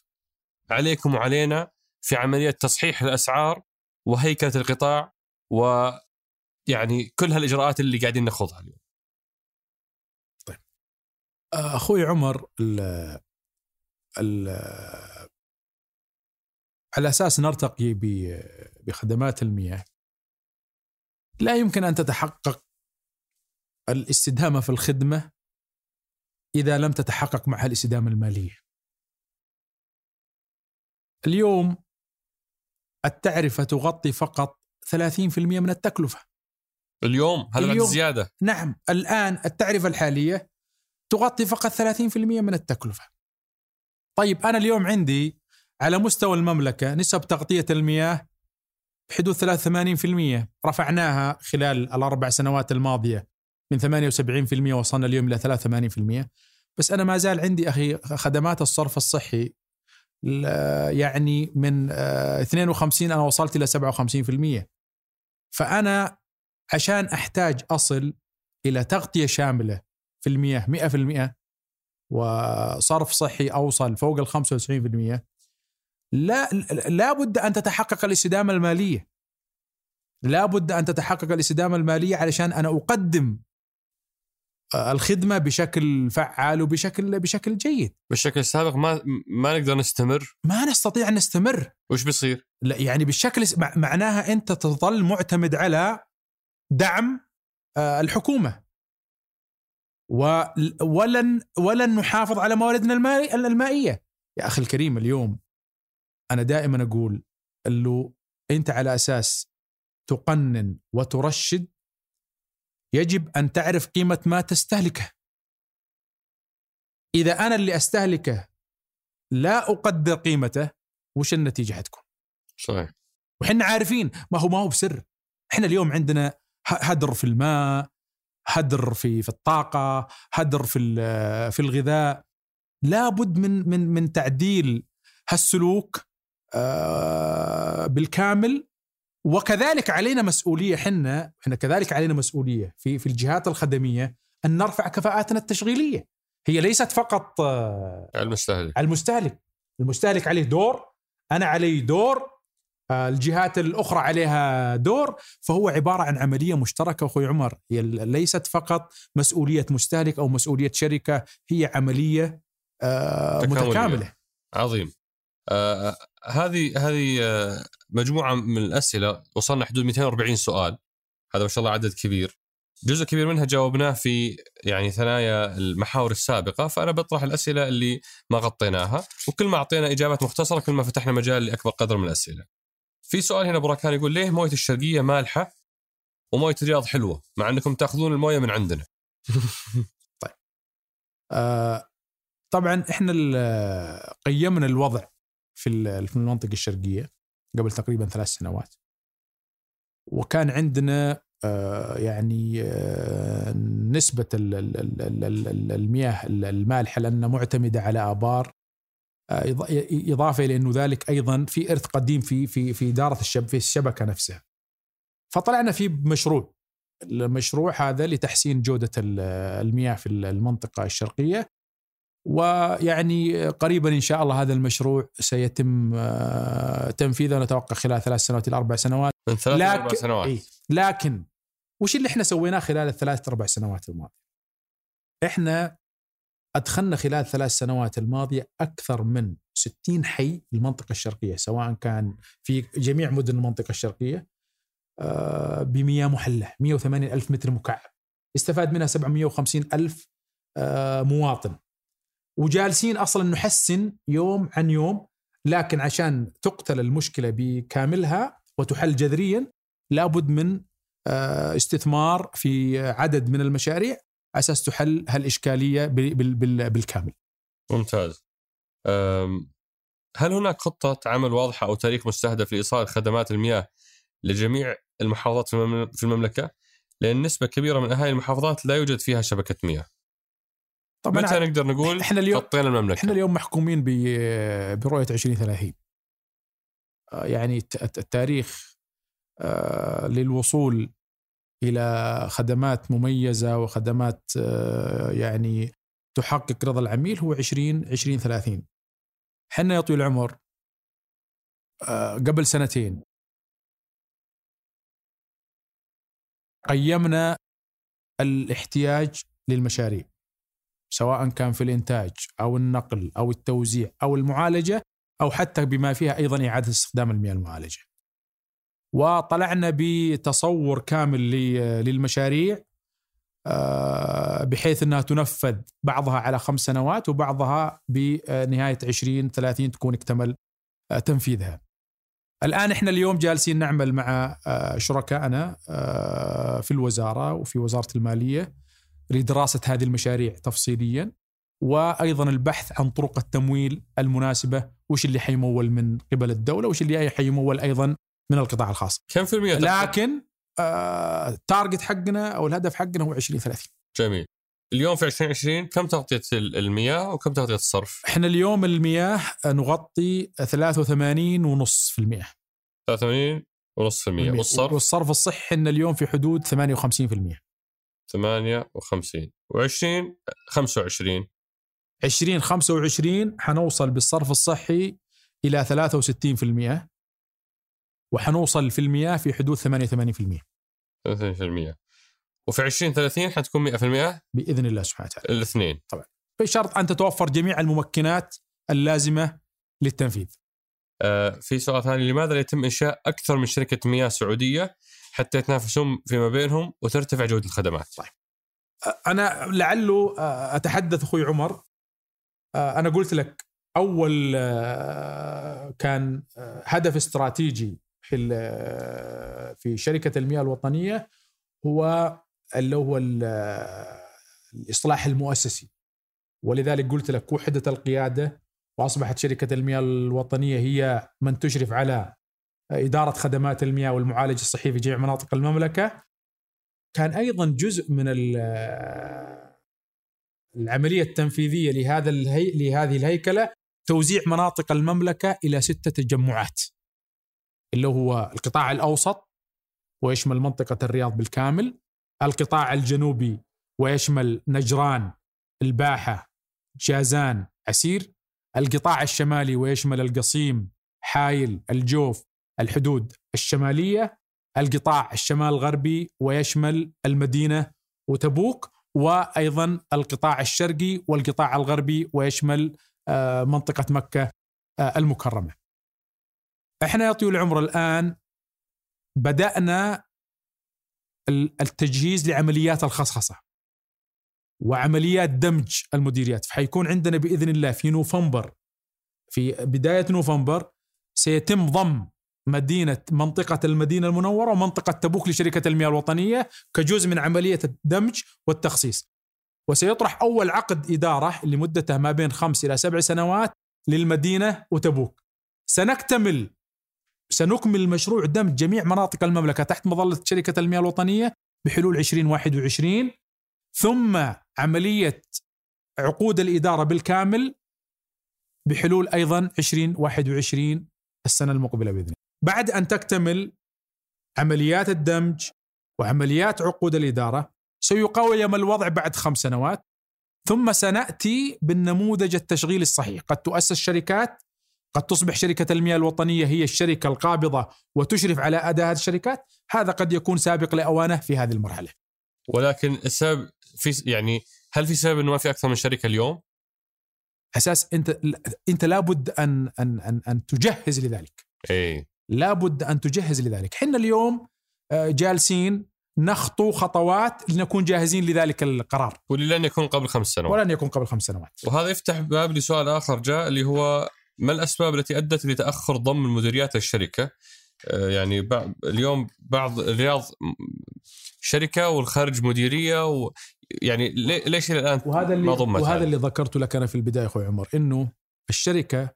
عليكم وعلينا في عملية تصحيح الأسعار وهيكلة القطاع ويعني كل هالإجراءات اللي قاعدين ناخذها اليوم. طيب أخوي عمر ال ال على أساس نرتقي بخدمات المياه لا يمكن أن تتحقق الاستدامة في الخدمة إذا لم تتحقق معها الاستدامة المالية. اليوم التعرفة تغطي فقط 30% من التكلفة اليوم هذا بعد زيادة. نعم الآن التعرفة الحالية تغطي فقط 30% من التكلفة. طيب أنا اليوم عندي على مستوى المملكة نسب تغطية المياه بحدود 83% رفعناها خلال الأربع سنوات الماضية من 78% وصلنا اليوم إلى 83% بس أنا ما زال عندي أخي خدمات الصرف الصحي يعني من 52 أنا وصلت إلى 57% فأنا عشان أحتاج أصل إلى تغطية شاملة في المياه 100% وصرف صحي أوصل فوق ال 95% لا لا بد أن تتحقق الاستدامة المالية. لا بد أن تتحقق الاستدامة المالية علشان أنا أقدم الخدمة بشكل فعال وبشكل بشكل جيد. بالشكل السابق ما ما نقدر نستمر. ما نستطيع أن نستمر. وش بيصير؟ لا يعني بالشكل معناها أنت تظل معتمد على دعم آه، الحكومة. ولن ولن نحافظ على مواردنا المائية. يا أخي الكريم اليوم أنا دائما أقول إنه أنت على أساس تقنن وترشد يجب أن تعرف قيمة ما تستهلكه. إذا أنا اللي أستهلكه لا أقدر قيمته وش النتيجة حتكون؟ صحيح. وحنا عارفين ما هو ما هو بسر. إحنا اليوم عندنا هدر في الماء هدر في في الطاقة هدر في في الغذاء. لابد من من من تعديل هالسلوك آه، بالكامل. وكذلك علينا مسؤولية حنا إحنا كذلك علينا مسؤولية في في الجهات الخدمية أن نرفع كفاءاتنا التشغيلية. هي ليست فقط آه، المستهلك. المستهلك. المستهلك عليه دور أنا علي دور الجهات الأخرى عليها دور فهو عبارة عن عملية مشتركة. أخوي عمر هي ليست فقط مسؤولية مستهلك أو مسؤولية شركة هي عملية متكاملة. عظيم. آه هذه هذه آه مجموعة من الأسئلة. وصلنا حدود 240 سؤال. هذا ما شاء الله عدد كبير. جزء كبير منها جاوبناه في يعني ثنايا المحاور السابقة. فأنا بطرح الأسئلة اللي ما غطيناها. وكل ما أعطينا إجابات مختصرة كل ما فتحنا مجال لأكبر قدر من الأسئلة. في سؤال هنا براكان يقول ليه موية الشرقية مالحة وموية الرياض حلوة مع إنكم تأخذون الموية من عندنا؟ طيب. آه طبعا إحنا قيمنا الوضع في في المنطقة الشرقية قبل تقريبا ثلاث سنوات وكان عندنا آه، يعني آه، نسبة المياه المالحة لأنها معتمدة على آبار إضافة إلى أنه ذلك أيضا في إرث قديم في في في إدارة الشب في الشبكة نفسها. فطلعنا في مشروع. المشروع هذا لتحسين جودة المياه في المنطقة الشرقية. ويعني قريبا إن شاء الله هذا المشروع سيتم آه، تنفيذه. نتوقع خلال ثلاث سنوات إلى أربع سنوات. من ثلاث إلى أربع سنوات. إيه. لكن وش اللي إحنا سويناه خلال الثلاث أربع سنوات الماضية؟ إحنا أدخلنا خلال ثلاث سنوات الماضية أكثر من 60 حي المنطقة الشرقية سواء كان في جميع مدن المنطقة الشرقية آه، بمياه محلة 180 ألف متر مكعب. استفاد منها 750 ألف آه، مواطن. وجالسين أصلا نحسن يوم عن يوم لكن عشان تقتل المشكلة بكاملها وتحل جذريا لابد من آه، استثمار في عدد من المشاريع. على أساس تحل هالإشكالية بالكامل. ممتاز. هل هناك خطة عمل واضحة أو تاريخ مستهدف لإيصال خدمات المياه لجميع المحافظات في المملكة؟ لأن نسبة كبيرة من أهالي المحافظات لا يوجد فيها شبكة مياه. طبعا متى نقدر نقول إحنا اليوم غطينا المملكة؟ إحنا اليوم محكومين برؤية 2030 آه، يعني التاريخ آه، للوصول إلى خدمات مميزة وخدمات آه، يعني تحقق رضا العميل هو 20 2030 إحنا يا طويل العمر قبل سنتين قيمنا الاحتياج للمشاريع سواء كان في الإنتاج أو النقل أو التوزيع أو المعالجة أو حتى بما فيها أيضا إعادة استخدام المياه المعالجة. وطلعنا بتصور كامل للمشاريع آه، بحيث أنها تنفذ بعضها على خمس سنوات وبعضها بنهاية 20 30 تكون اكتمل آه، تنفيذها. الآن إحنا اليوم جالسين نعمل مع آه، شركائنا في الوزارة وفي وزارة المالية لدراسة هذه المشاريع تفصيليا وأيضا البحث عن طرق التمويل المناسبة وش اللي حيمول من قبل الدولة وش اللي حيمول أيضا من القطاع الخاص. كم في المية؟ لكن آه التارجت حقنا أو الهدف حقنا هو 2030 جميل. اليوم في 2020 كم تغطية ال- المياه وكم تغطية الصرف؟ إحنا اليوم المياه نغطي 83 ونص في المية 83 ونص في المية والصرف؟ والصرف الصحي إحنا اليوم في حدود 58 في المية 58 و20 25 20 25 حنوصل بالصرف الصحي إلى 63 في المية وحنوصل في المياه في حدود 88 في المية. 30% وفي 2030 حتكون 100% بإذن الله سبحانه وتعالى. الاثنين. بشرط أن تتوفر جميع الممكنات اللازمة للتنفيذ. آه في سؤال ثاني. لماذا لا يتم إنشاء أكثر من شركة مياه سعودية حتى يتنافسون فيما بينهم وترتفع جودة الخدمات؟ أنا لعله آه، أتحدث أخوي عمر. آه، أنا قلت لك أول آه، كان آه، هدف استراتيجي في في شركة المياه الوطنية هو اللي هو ال- الإصلاح المؤسسي. ولذلك قلت لك وحده القيادة وأصبحت شركة المياه الوطنية هي من تشرف على إدارة خدمات المياه والمعالجه الصحيه في جميع مناطق المملكة. كان أيضا جزء من ال- العملية التنفيذية لهذا الهي... لهذه الهيكلة توزيع مناطق المملكة إلى ستة تجمعات. اللي هو القطاع الأوسط ويشمل منطقة الرياض بالكامل، القطاع الجنوبي ويشمل نجران، الباحة، جازان، عسير، القطاع الشمالي ويشمل القصيم، حايل، الجوف، الحدود الشمالية، القطاع الشمال الغربي ويشمل المدينة وتبوك وأيضا القطاع الشرقي والقطاع الغربي ويشمل آه، منطقة مكة آه، المكرمة. إحنا يا طويل العمر الآن بدأنا ال- التجهيز لعمليات الخصخصة وعمليات دمج المديريات فحيكون عندنا بإذن الله في نوفمبر في بداية نوفمبر سيتم ضم مدينة منطقة المدينة المنورة ومنطقة تبوك لشركة المياه الوطنية كجزء من عملية الدمج والتخصيص. وسيطرح أول عقد إدارة لمدته ما بين خمس إلى سبع سنوات للمدينة وتبوك. سنكتمل سنكمل مشروع دمج جميع مناطق المملكة تحت مظلة شركة المياه الوطنية بحلول 2021 ثم عملية عقود الإدارة بالكامل بحلول أيضا 2021 السنة المقبلة بإذن الله. بعد أن تكتمل عمليات الدمج وعمليات عقود الإدارة سيقوم الوضع بعد خمس سنوات ثم سنأتي بالنموذج التشغيلي الصحيح، قد تؤسس شركات قد تصبح شركة المياه الوطنية هي الشركة القابضة وتشرف على اداء هذه الشركات، هذا قد يكون سابق لأوانه في هذه المرحلة. ولكن السبب في يعني هل في سبب إنه ما في أكثر من شركة اليوم؟ أساس أنت أنت لابد ان ان ان, أن تجهز لذلك. إيه لابد أن تجهز لذلك، إحنا اليوم آه، جالسين نخطو خطوات لنكون جاهزين لذلك القرار ولن يكون قبل خمس سنوات ولن يكون قبل خمس سنوات. وهذا يفتح باب لسؤال آخر جاء اللي هو ما الأسباب التي أدت لتأخر ضم المديريات للشركه؟ آه، يعني اليوم بعض الرياض شركة والخارج مديرية و يعني لي- ليش إلى الآن وهذا اللي ما ضمت وهذا؟ اللي ذكرته لك أنا في البداية أخوي عمر إنه الشركة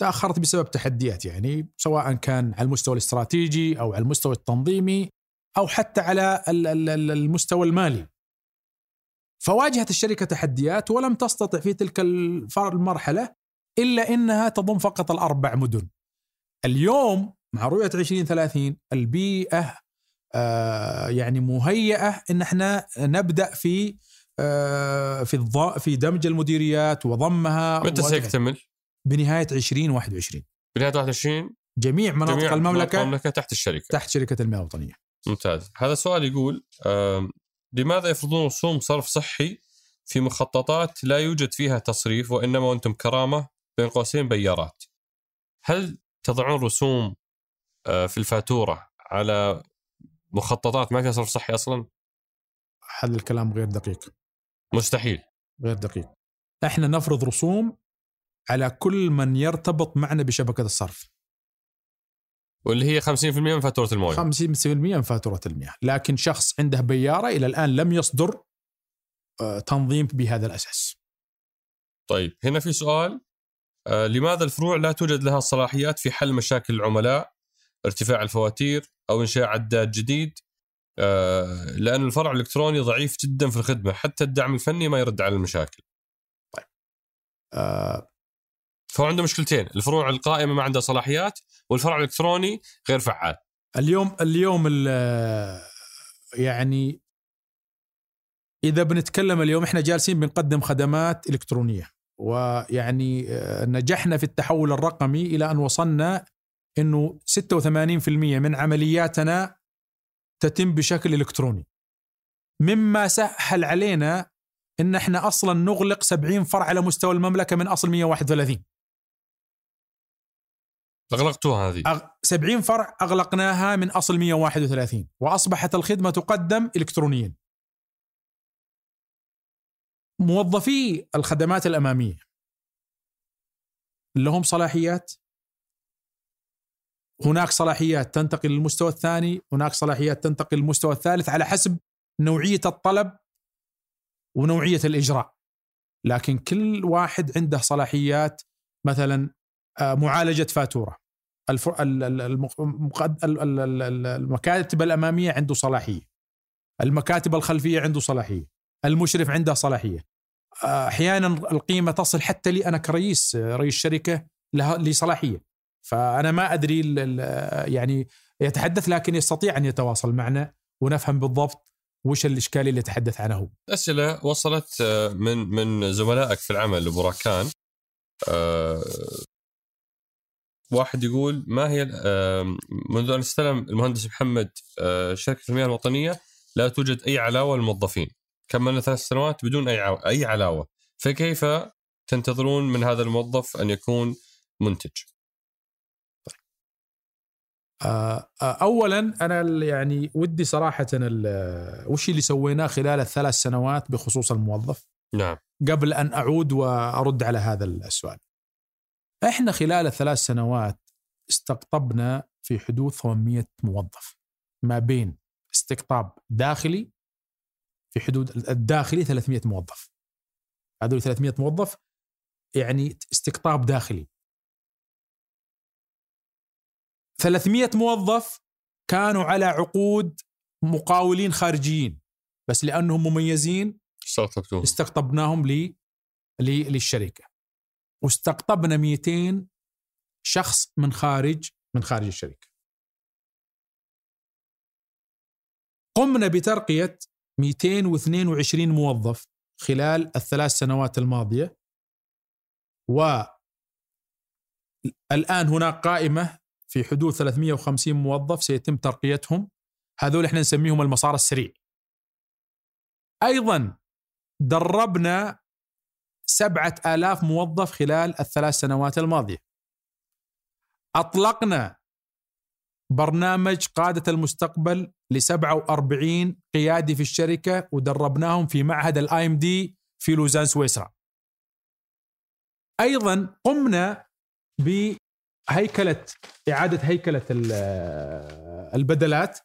تأخرت بسبب تحديات يعني سواء كان على المستوى الاستراتيجي أو على المستوى التنظيمي أو حتى على ال- ال- ال- المستوى المالي. فواجهت الشركة تحديات ولم تستطع في تلك المرحلة إلا إنها تضم فقط الأربع مدن. اليوم مع رؤية 2030 البيئة آه يعني مهيئة إن إحنا نبدأ في آه في الض... في دمج المديريات وضمها متى سيكتمل؟ بنهاية 2021 بنهاية 21 جميع مناطق جميع المملكة المملكة تحت الشركة تحت شركة المياه الوطنية. ممتاز هذا السؤال يقول آم، لماذا يفرضون رسوم صرف صحي في مخططات لا يوجد فيها تصريف وإنما وأنتم كرامة بين قوسين بيارات. هل تضعون رسوم آه، في الفاتورة على مخططات ما فيها صرف صحي أصلا؟ هذا الكلام غير دقيق. مستحيل. غير دقيق. إحنا نفرض رسوم على كل من يرتبط معنا بشبكة الصرف. واللي هي 50% من فاتورة الموية. 50% من فاتورة المياه، لكن شخص عنده بيارة إلى الآن لم يصدر آه، تنظيم بهذا الأساس. طيب هنا في سؤال. لماذا الفروع لا توجد لها صلاحيات في حل مشاكل العملاء ارتفاع الفواتير أو إنشاء عداد جديد آه، لأن الفرع الإلكتروني ضعيف جدا في الخدمة حتى الدعم الفني ما يرد على المشاكل. آه فهو عنده مشكلتين الفروع القائمة ما عندها صلاحيات والفرع الإلكتروني غير فعال. اليوم اليوم ال- يعني إذا بنتكلم اليوم إحنا جالسين بنقدم خدمات إلكترونية ويعني آه، نجحنا في التحول الرقمي إلى أن وصلنا إنه 86% من عملياتنا تتم بشكل إلكتروني مما سهل علينا إن إحنا أصلا نغلق 70 فرع على مستوى المملكة من أصل 131 أغلقتوها هذه. أغ- 70 فرع أغلقناها من أصل 131 وأصبحت الخدمة تقدم الكترونيا. موظفي الخدمات الأمامية. لهم صلاحيات. هناك صلاحيات تنتقل للمستوى الثاني، هناك صلاحيات تنتقل للمستوى الثالث على حسب نوعية الطلب ونوعية الإجراء. لكن كل واحد عنده صلاحيات مثلا آه، معالجة فاتورة. المكاتب الأمامية عنده صلاحية. المكاتب الخلفية عنده صلاحية. المشرف عنده صلاحية. أحيانا القيمة تصل حتى لي أنا كرئيس رئيس شركة لها لي صلاحيه فأنا ما أدري يعني يتحدث لكن يستطيع أن يتواصل معنا ونفهم بالضبط وش الإشكالية اللي يتحدث عنها هو. أسئلة وصلت آه، من من زملائك في العمل بوراكان آه، واحد يقول ما هي منذ أن استلم المهندس محمد آه، شركة المياه الوطنية لا توجد أي علاوة للموظفين؟ كملنا ثلاث سنوات بدون أي. أي علاوة فكيف تنتظرون من هذا الموظف أن يكون منتج؟ آه، آه، اولا أنا يعني ودي صراحة وش اللي سويناه خلال الثلاث سنوات بخصوص الموظف نعم قبل أن أعود وأرد على هذا السؤال. إحنا خلال الثلاث سنوات استقطبنا في حدود 800 موظف ما بين استقطاب داخلي في حدود الداخلي 300 موظف. هذول 300 موظف يعني استقطاب داخلي. 300 موظف كانوا على عقود مقاولين خارجيين بس لأنهم مميزين استقطبتوه استقطبناهم ل ل- للشركة واستقطبنا 200 شخص من خارج من خارج الشركة قمنا بترقية 222 موظف خلال الثلاث سنوات الماضية. والان هناك قائمة في حدود 350 موظف سيتم ترقيتهم. هذول إحنا نسميهم المسار السريع. أيضا دربنا سبعة آلاف موظف خلال الثلاث سنوات الماضية. أطلقنا برنامج قادة المستقبل ل 47 قيادي في الشركة ودربناهم في معهد ال IMD في لوزان سويسرا. أيضا قمنا بهيكلة إعادة هيكلة ال- البدلات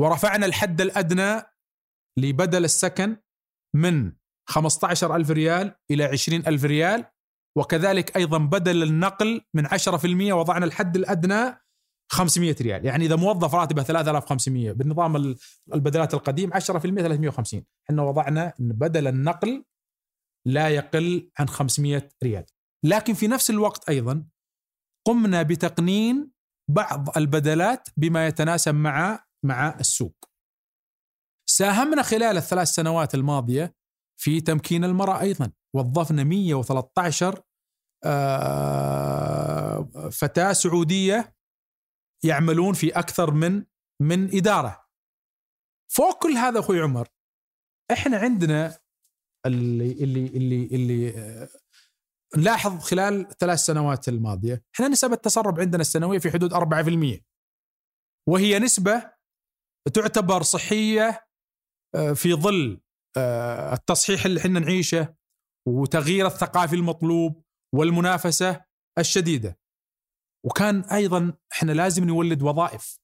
ورفعنا الحد الأدنى لبدل السكن من 15 ألف ريال إلى 20 ألف ريال وكذلك أيضا بدل النقل من 10% وضعنا الحد الأدنى 500 ريال. يعني إذا موظف راتبه 3500 بالنظام ال- البدلات القديم 10% 350 إحنا وضعنا أن بدل النقل لا يقل عن 500 ريال. لكن في نفس الوقت أيضا قمنا بتقنين بعض البدلات بما يتناسب مع مع السوق. ساهمنا خلال الثلاث سنوات الماضية في تمكين المرأة أيضا. وظفنا 113 آه، فتاة سعودية يعملون في أكثر من من إدارة فوق كل هذا أخوي عمر إحنا عندنا اللي اللي اللي اللي آه، نلاحظ خلال الثلاث سنوات الماضية إحنا نسب التسرب عندنا السنوية في حدود 4% وهي نسبة تعتبر صحية آه، في ظل آه، التصحيح اللي إحنا نعيشه وتغيير الثقافي المطلوب والمنافسة الشديدة. وكان أيضا إحنا لازم نولد وظائف.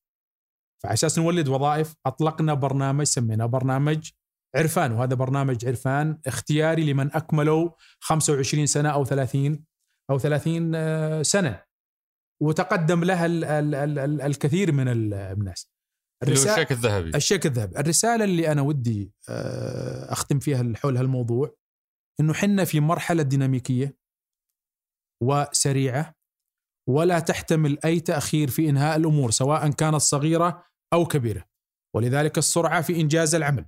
فعلى أساس نولد وظائف أطلقنا برنامج سميناه برنامج عرفان وهذا برنامج عرفان اختياري لمن اكملوا 25 سنة أو 30 أو 30 آه، سنة. وتقدم لها ال ال ال ال الكثير من ال- الناس الشيك الذهبي الشيك الذهبي الرسالة اللي أنا ودي آه، أختم فيها حول هالموضوع أنه حنا في مرحلة ديناميكية وسريعة ولا تحتمل أي تأخير في إنهاء الأمور سواء كانت صغيرة أو كبيرة. ولذلك السرعة في إنجاز العمل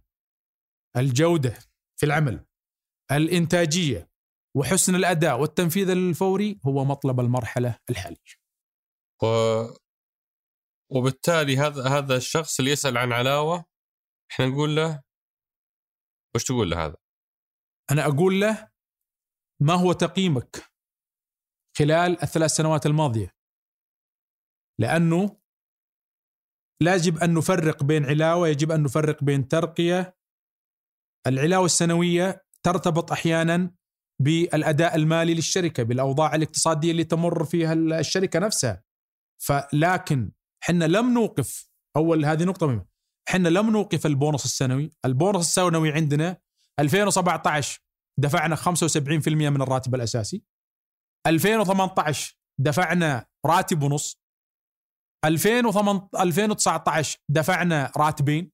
الجودة في العمل الإنتاجية وحسن الأداء والتنفيذ الفوري هو مطلب المرحلة الحالية. و... وبالتالي هذا هذا الشخص اللي يسأل عن علاوة إحنا نقول له وش تقول له هذا؟ أنا أقول له ما هو تقييمك؟ خلال الثلاث سنوات الماضية. لأنه لا يجب أن نفرق بين علاوة يجب أن نفرق بين ترقية. العلاوة السنوية ترتبط أحيانا بالأداء المالي للشركة بالأوضاع الاقتصادية اللي تمر فيها الشركة نفسها. فلكن حنا لم نوقف أول هذه نقطة مهمة حنا لم نوقف البونص السنوي. البونص السنوي عندنا 2017 دفعنا 75% من الراتب الأساسي. 2018 دفعنا راتب ونص. 2018 2019 دفعنا راتبين.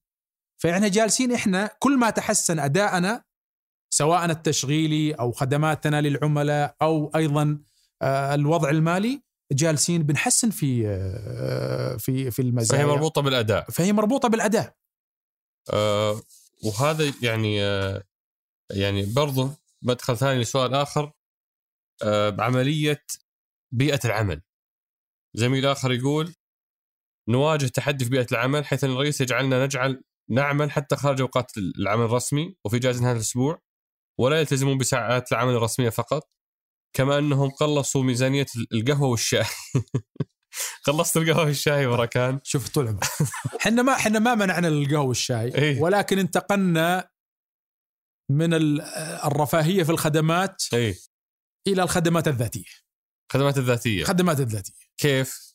فإحنا جالسين إحنا كل ما تحسن أداءنا سواء التشغيلي أو خدماتنا للعملاء أو أيضا آه، الوضع المالي جالسين بنحسن في آه، في في المزايا. فهي مربوطة بالأداء. فهي مربوطة بالأداء. آه وهذا يعني آه يعني برضو مدخل ثاني لسؤال آخر. بعملية بيئة العمل. زميل آخر يقول نواجه تحدي في بيئة العمل حيث أن الرئيس يجعلنا نجعل نعمل حتى خارج أوقات العمل الرسمي وفي اجازه نهاية الأسبوع ولا يلتزمون بساعات العمل الرسمية فقط كما أنهم قلصوا ميزانية القهوة والشاي. خلصت القهوة والشاي وركان شوف طول عمرك إحنا ما إحنا ما منعنا القهوة والشاي إيه. ولكن انتقلنا من ال- الرفاهية في الخدمات اي إلى الخدمات الذاتية. الخدمات الذاتية. الخدمات الذاتية. كيف؟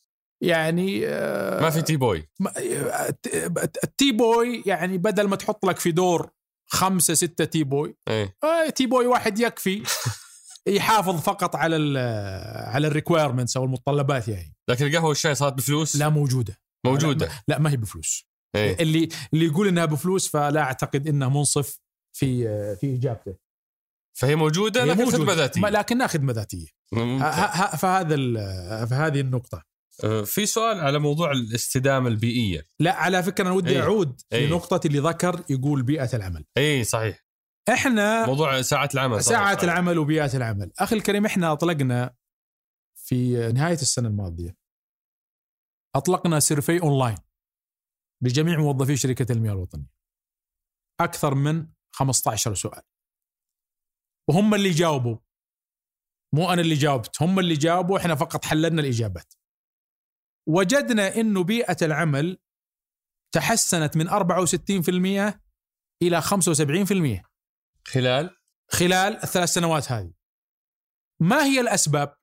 يعني آه، ما في tea boy. ما- آه، ال tea boy يعني بدل ما تحط لك في دور خمسة ستة tea boy اي آه، tea boy واحد يكفي. يحافظ فقط على ال على ال requirements أو المتطلبات يعني. لكن القهوة والشاي صارت بفلوس؟ لا موجودة. موجودة. لا, لا ما هي بفلوس. اي اللي اللي يقول إنها بفلوس فلا أعتقد إنه منصف في في اجابته فهي موجودة هي لكن موجودة، خدمة ذاتية. لكنها خدمة ذاتية. فهذا فهذه النقطة. آه، في سؤال على موضوع الاستدامة البيئية. لا على فكرة أنا ودي إيه. أعود إيه. لنقطه اللي ذكر يقول بيئة العمل. اي صحيح. إحنا موضوع ساعات العمل. ساعات. العمل وبيئة العمل. أخي الكريم إحنا أطلقنا في نهاية السنة الماضية أطلقنا survey online لجميع موظفي شركة المياه الوطنية. أكثر من 15 سؤال. وهم اللي جاوبوا. مو أنا اللي جاوبت هم اللي جاوبوا إحنا فقط حللنا الإجابات. وجدنا إنه بيئة العمل تحسنت من 64% إلى 75% خلال؟ خلال الثلاث سنوات هذه. ما هي الأسباب؟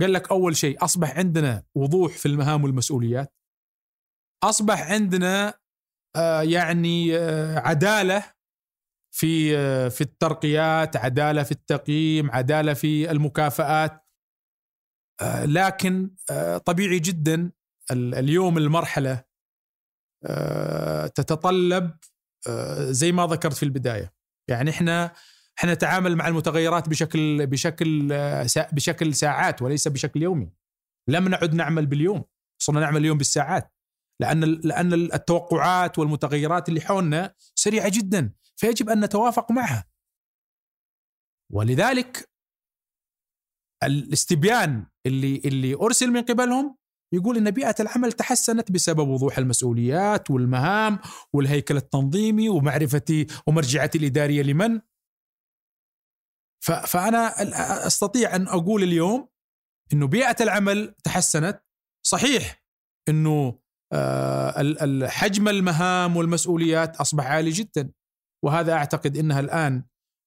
قال لك أول شيء أصبح عندنا وضوح في المهام والمسؤوليات. أصبح عندنا آه، يعني آه، عدالة في آه، في الترقيات عدالة في التقييم عدالة في المكافآت. آه، لكن آه، طبيعي جدا ال- اليوم المرحلة تتطلب زي ما ذكرت في البداية. يعني إحنا إحنا نتعامل مع المتغيرات بشكل بشكل بشكل ساعات وليس بشكل يومي. لم نعد نعمل باليوم. صرنا نعمل اليوم بالساعات. لأن لأن التوقعات والمتغيرات اللي حولنا سريعة جدا. فيجب أن نتوافق معها. ولذلك الاستبيان اللي اللي أرسل من قبلهم يقول إن بيئة العمل تحسنت بسبب وضوح المسؤوليات والمهام والهيكل التنظيمي ومعرفتي ومرجعتي الإدارية لمن. فأنا أستطيع أن أقول اليوم إنه بيئة العمل تحسنت. صحيح إنه آه، حجم المهام والمسؤوليات أصبح عالي جدا. وهذا أعتقد إنها الآن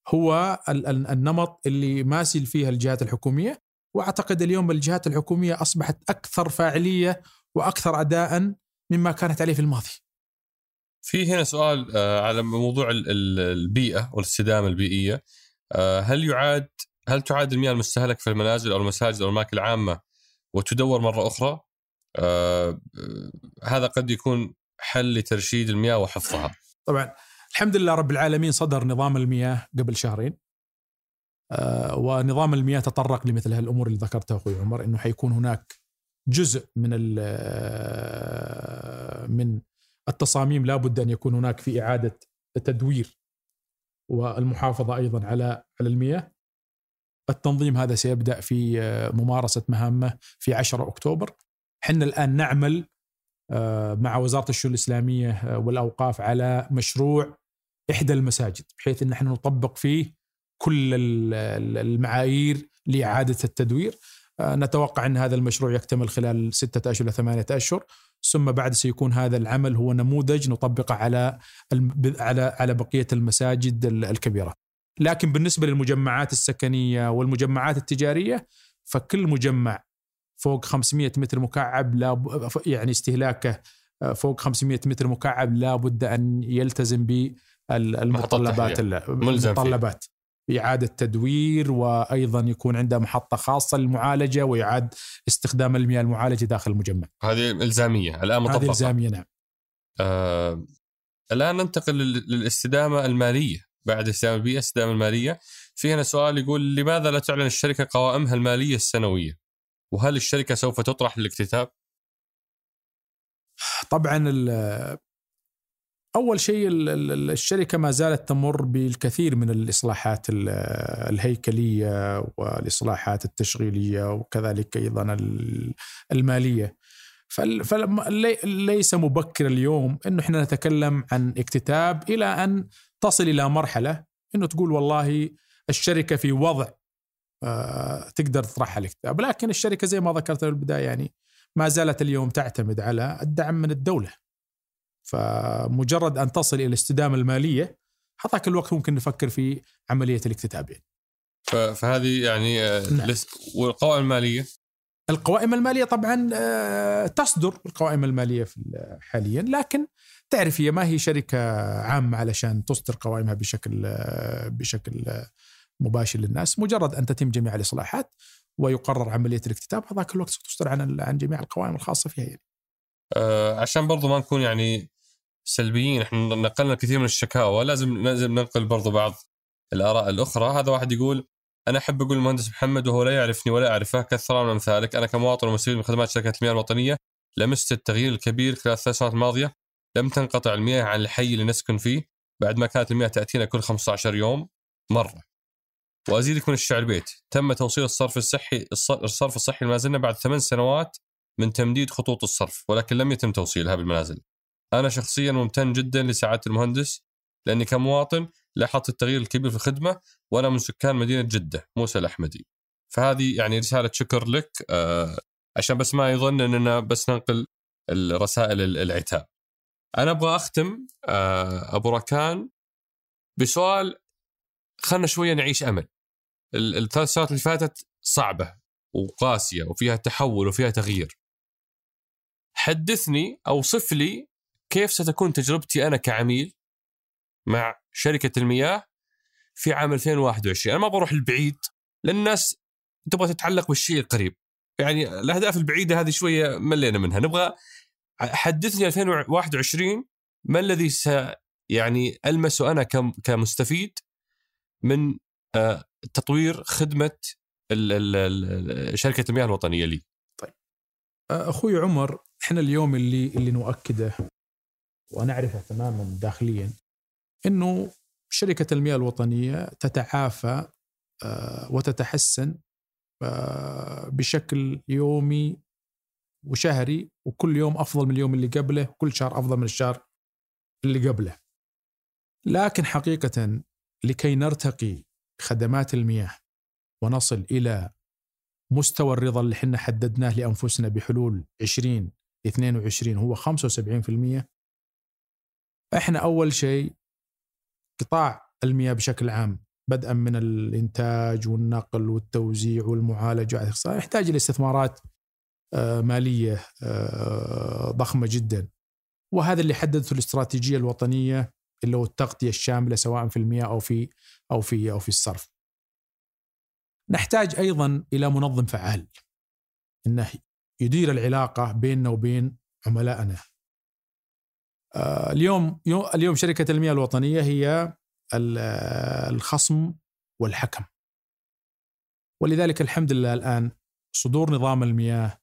هو ال- ال- النمط اللي ماسل فيها الجهات الحكومية وأعتقد اليوم الجهات الحكومية أصبحت أكثر فاعلية وأكثر اداء مما كانت عليه في الماضي. في هنا سؤال آه، على موضوع ال- ال- البيئة والاستدامة البيئية آه، هل يعاد هل تعاد المياه المستهلكة في المنازل أو المساجد أو الاماكن العامة وتدور مرة أخرى آه هذا قد يكون حل لترشيد المياه وحفظها. طبعا الحمد لله رب العالمين صدر نظام المياه قبل شهرين آه ونظام المياه تطرق لمثل هالأمور اللي ذكرتها أخوي عمر إنه حيكون هناك جزء من آه، من التصاميم لابد أن يكون هناك في إعادة تدوير والمحافظة أيضا على على المياه. التنظيم هذا سيبدأ في آه، ممارسة مهامه في 10 أكتوبر. إحنا الآن نعمل آه، مع وزارة الشؤون الإسلامية والأوقاف على مشروع إحدى المساجد بحيث إن إحنا نطبق فيه كل المعايير لإعادة التدوير آه، نتوقع إن هذا المشروع يكتمل خلال ستة أشهر إلى ثمانية أشهر ثم بعد سيكون هذا العمل هو نموذج نطبقه على على على بقية المساجد الكبيرة. لكن بالنسبة للمجمعات السكنية والمجمعات التجارية فكل مجمع فوق 500 متر مكعب لا يعني استهلاكه آه، فوق 500 متر مكعب لا بد أن يلتزم بالمتطلبات المتطلبات إعادة تدوير وأيضا يكون عنده محطة خاصة للمعالجة ويعاد استخدام المياه المعالجة داخل المجمع. هذه إلزامية الآن مطبقة هذه إلزامية نعم. آه الآن ننتقل للاستدامة المالية. بعد استدامة البيئة الاستدامة المالية. في هنا سؤال يقول لماذا لا تعلن الشركة قوائمها المالية السنوية؟ وهل الشركة سوف تطرح للاكتتاب؟ طبعا أول شيء الشركة ما زالت تمر بالكثير من الإصلاحات الهيكلية والإصلاحات التشغيلية وكذلك أيضا المالية. فليس مبكر اليوم إنه إحنا نتكلم عن اكتتاب إلى أن تصل إلى مرحلة إنه تقول والله الشركة في وضع آه، تقدر تطرحها الاكتتاب. لكن الشركة زي ما ذكرت في البداية يعني ما زالت اليوم تعتمد على الدعم من الدولة. فمجرد أن تصل إلى الاستدامة المالية هذاك الوقت ممكن نفكر في عملية الاكتتاب يعني. فهذه يعني آه، نعم. والقوائم المالية القوائم المالية طبعا آه، تصدر القوائم المالية حاليا لكن تعرف هي ما هي شركة عامة علشان تصدر قوائمها بشكل آه، بشكل مباشر للناس مجرد أن تتم جميع الإصلاحات ويقرر عملية الاكتتاب هذاك الوقت ستصدر عن عن جميع القوائم الخاصة فيها يعني. آه عشان برضو ما نكون يعني سلبيين إحنا نقلنا كثير من الشكاوى لازم لازم ننقل برضو بعض الآراء الأخرى. هذا واحد يقول أنا أحب أقول المهندس محمد وهو لا يعرفني ولا أعرفه كثر من أمثالك. أنا كمواطن ومسؤول من خدمات شركة المياه الوطنية لمست التغيير الكبير خلال الثلاث سنوات الماضية. لم تنقطع المياه عن الحي اللي نسكن فيه. بعد ما كانت المياه تأتينا كل 15 يوم مرة. وأزيدك من الشعر بيت. تم توصيل الصرف الصحي الصرف الصحي لما بعد ثمان سنوات من تمديد خطوط الصرف ولكن لم يتم توصيلها بالمنازل أنا شخصيا ممتن جدا لسعادة المهندس لأني كمواطن لاحظت التغيير الكبير في الخدمة وأنا من سكان مدينة جدة موسى الأحمدي. فهذه يعني رسالة شكر لك آه عشان بس ما يظن أننا بس ننقل الرسائل العتاب. أنا أبغى أختم آه أبو ركان بسؤال خلنا شوية نعيش أمل. الثلاث سنوات اللي فاتت صعبة وقاسية وفيها تحول وفيها تغيير. حدثني أوصف لي كيف ستكون تجربتي أنا كعميل مع شركة المياه في عام 2021 أنا ما بروح البعيد لأن الناس تبغى تتعلق بالشيء القريب. يعني الأهداف البعيدة هذه شوية ملينا منها. نبغى حدثني 2021 ما الذي س يعني المسه أنا كمستفيد من آه، تطوير خدمة شركة المياه الوطنية لي؟ طيب. أخوي عمر إحنا اليوم اللي اللي نؤكده ونعرفه تماما داخليا إنه شركة المياه الوطنية تتعافى آه، وتتحسن آه، بشكل يومي وشهري وكل يوم أفضل من اليوم اللي قبله وكل شهر أفضل من الشهر اللي قبله. لكن حقيقة لكي نرتقي خدمات المياه ونصل إلى مستوى الرضا اللي إحنا حددناه لأنفسنا بحلول 20 22 هو 75% إحنا أول شيء قطاع المياه بشكل عام بدءا من الإنتاج والنقل والتوزيع والمعالجة. يحتاج إلى استثمارات آه، مالية آه، ضخمة جدا. وهذا اللي حددته الاستراتيجية الوطنية اللي هو التغطية الشاملة سواء في المياه أو في أو في أو في الصرف. نحتاج أيضا إلى منظم فعال. انه يدير العلاقة بيننا وبين عملائنا. آه، اليوم اليوم شركة المياه الوطنية هي الخصم والحكم. ولذلك الحمد لله الآن صدور نظام المياه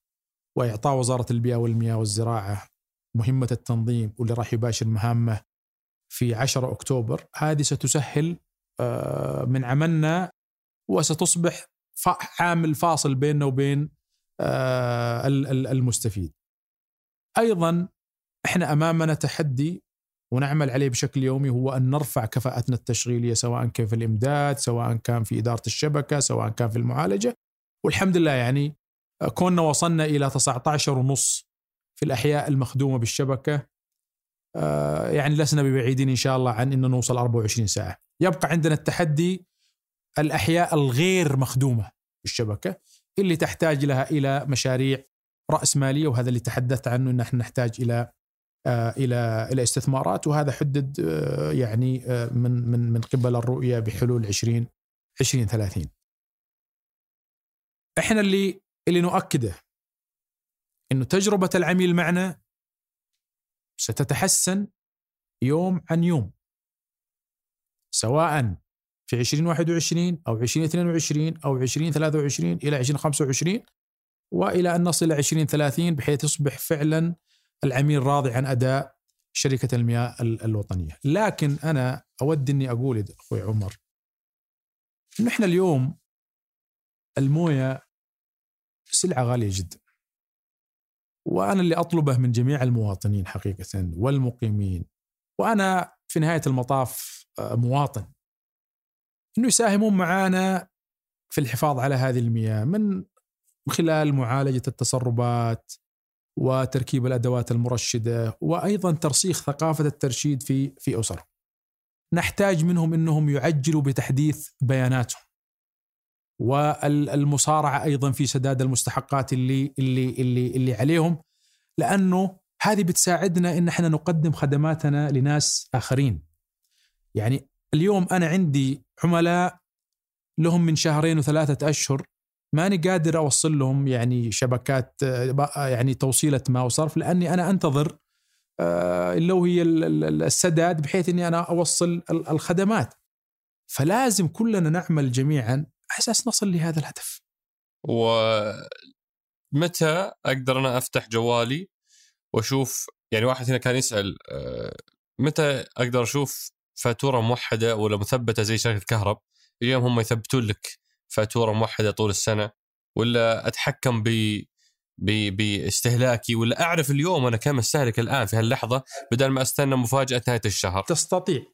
وإعطاء وزارة البيئة والمياه والزراعة مهمة التنظيم واللي راح يباشر مهامه في 10 أكتوبر هذه ستسهل آه، من عملنا وستصبح عامل فاصل بيننا وبين آه، المستفيد. أيضا إحنا أمامنا تحدي ونعمل عليه بشكل يومي هو أن نرفع كفاءتنا التشغيلية سواء كان في الإمداد، سواء كان في إدارة الشبكة، سواء كان في المعالجة والحمد لله يعني كنا وصلنا إلى 19 ونص في الأحياء المخدومة بالشبكة آه، يعني لسنا ببعيدين إن شاء الله عن ان نوصل 24 ساعة. يبقى عندنا التحدي الأحياء الغير مخدومة بالشبكة اللي تحتاج لها إلى مشاريع رأس مالية وهذا اللي تحدثت عنه إن نحن نحتاج إلى آه، إلى إلى استثمارات وهذا حدد آه، يعني من من من قبل الرؤية بحلول 20 2030. إحنا اللي اللي نؤكده إنه تجربة العميل معنا ستتحسن يوم عن يوم سواء في 2021 أو 2022 أو 2023 إلى 2025 وإلى أن نصل إلى 2030 بحيث يصبح فعلا العميل راضي عن أداء شركة المياه الوطنية، لكن أنا أود أني أقول أخوي عمر إحنا اليوم الموية سلعة غالية جدا. وأنا اللي أطلبه من جميع المواطنين حقيقه والمقيمين. وأنا في نهاية المطاف آه، مواطن. إنه يساهمون معنا في الحفاظ على هذه المياه من خلال معالجة التسربات وتركيب الأدوات المرشدة وأيضا ترسيخ ثقافة الترشيد في في اسر. نحتاج منهم إنهم يعجلوا بتحديث بياناتهم. والمصارعة أيضا في سداد المستحقات اللي اللي اللي اللي عليهم لأنه هذه بتساعدنا إن إحنا نقدم خدماتنا لناس آخرين. يعني اليوم أنا عندي عملاء لهم من شهرين وثلاثة أشهر ماني قادر أوصل لهم يعني شبكات يعني توصيلة ماء وصرف لأني أنا أنتظر آه، اللي هي السداد بحيث إني أنا أوصل الخدمات. فلازم كلنا نعمل جميعا على أساس نصل لهذا الهدف. ومتى أقدر أنا أفتح جوالي وأشوف يعني واحد هنا كان يسأل آه، متى أقدر أشوف فاتورة موحدة ولا مثبتة زي شركة كهرب. اليوم هم يثبتون لك فاتورة موحدة طول السنة. ولا أتحكم ب باستهلاكي ولا أعرف اليوم أنا كم أستهلك الآن في هاللحظة بدل ما أستنى مفاجأة نهاية الشهر. تستطيع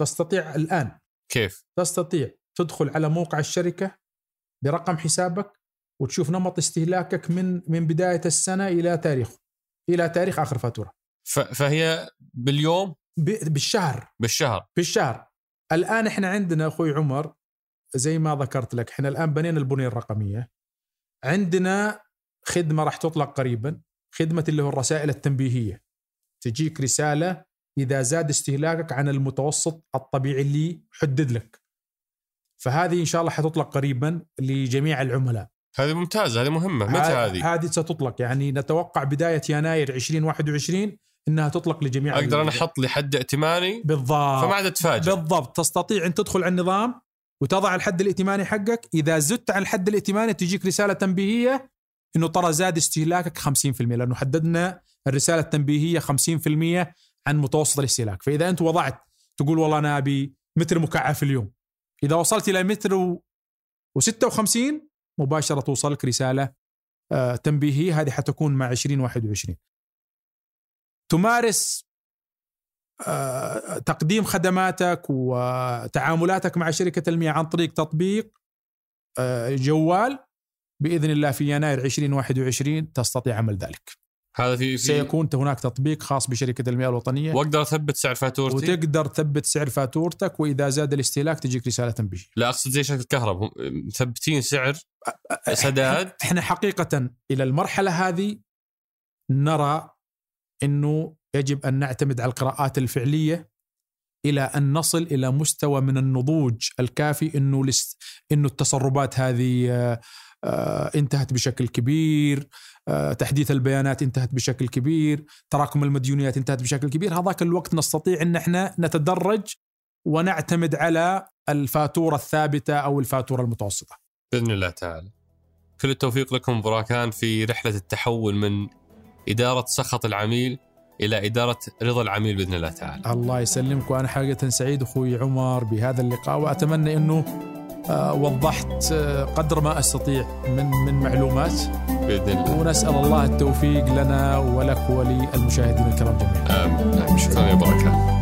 تستطيع الآن. كيف؟ تستطيع تدخل على موقع الشركة برقم حسابك وتشوف نمط استهلاكك من من بداية السنة إلى تاريخ إلى تاريخ آخر فاتورة. فهي باليوم بالشهر. بالشهر. بالشهر. الآن إحنا عندنا أخوي عمر زي ما ذكرت لك إحنا الآن بنينا البنية الرقمية. عندنا خدمة راح تطلق قريبا خدمة اللي هو الرسائل التنبيهية. تجيك رسالة إذا زاد استهلاكك عن المتوسط الطبيعي اللي حدد لك. فهذه إن شاء الله حتطلق قريبا لجميع العملاء. هذه ممتازة هذه مهمة. متى هذه؟ هذه ستطلق يعني نتوقع بداية يناير 2021 إنها تطلق لجميع أقدر أنا أحط لي حد ائتماني؟ بالضبط. فما عاد أتفاجئ. بالضبط. تستطيع أن تدخل على النظام وتضع الحد الائتماني حقك. إذا زدت عن الحد الائتماني تجيك رسالة تنبيهية إنه ترى زاد استهلاكك 50% لأنه حددنا الرسالة التنبيهية 50% عن متوسط الاستهلاك. فإذا أنت وضعت تقول والله أنا أبي متر مكعب في اليوم. إذا وصلت إلى متر و56 مباشرة توصلك رسالة آه تنبيهية هذه حتكون مع 2021 تمارس آه، تقديم خدماتك وتعاملاتك مع شركة المياه عن طريق تطبيق آه، جوال بإذن الله في يناير 2021 تستطيع عمل ذلك. هذا في, سيكون هناك تطبيق خاص بشركة المياه الوطنية. واقدر اثبت سعر فاتورتي؟ وتقدر تثبت سعر فاتورتك وإذا زاد الاستهلاك تجيك رسالة تنبيه لا أقصد زي شركة الكهرباء مثبتين سعر سداد إحنا حقيقة إلى المرحلة هذه نرى إنه يجب أن نعتمد على القراءات الفعلية إلى أن نصل إلى مستوى من النضوج الكافي إنه لس إنه التسربات هذه آه، انتهت بشكل كبير آه، تحديث البيانات انتهت بشكل كبير تراكم المديونيات انتهت بشكل كبير. هذاك الوقت نستطيع إن إحنا نتدرج ونعتمد على الفاتورة الثابتة أو الفاتورة المتوسطة. بإذن الله تعالى. كل التوفيق لكم براكان في رحلة التحول من إدارة سخط العميل إلى إدارة رضا العميل بإذن الله تعالى. الله يسلمك وأنا حقيقة سعيد أخوي عمر بهذا اللقاء وأتمنى إنه آه، وضحت آه، قدر ما أستطيع من من معلومات بإذن الله. ونسأل الله التوفيق لنا ولك وللمشاهدين الكرام جميعا. آمين شكرا يا بركات.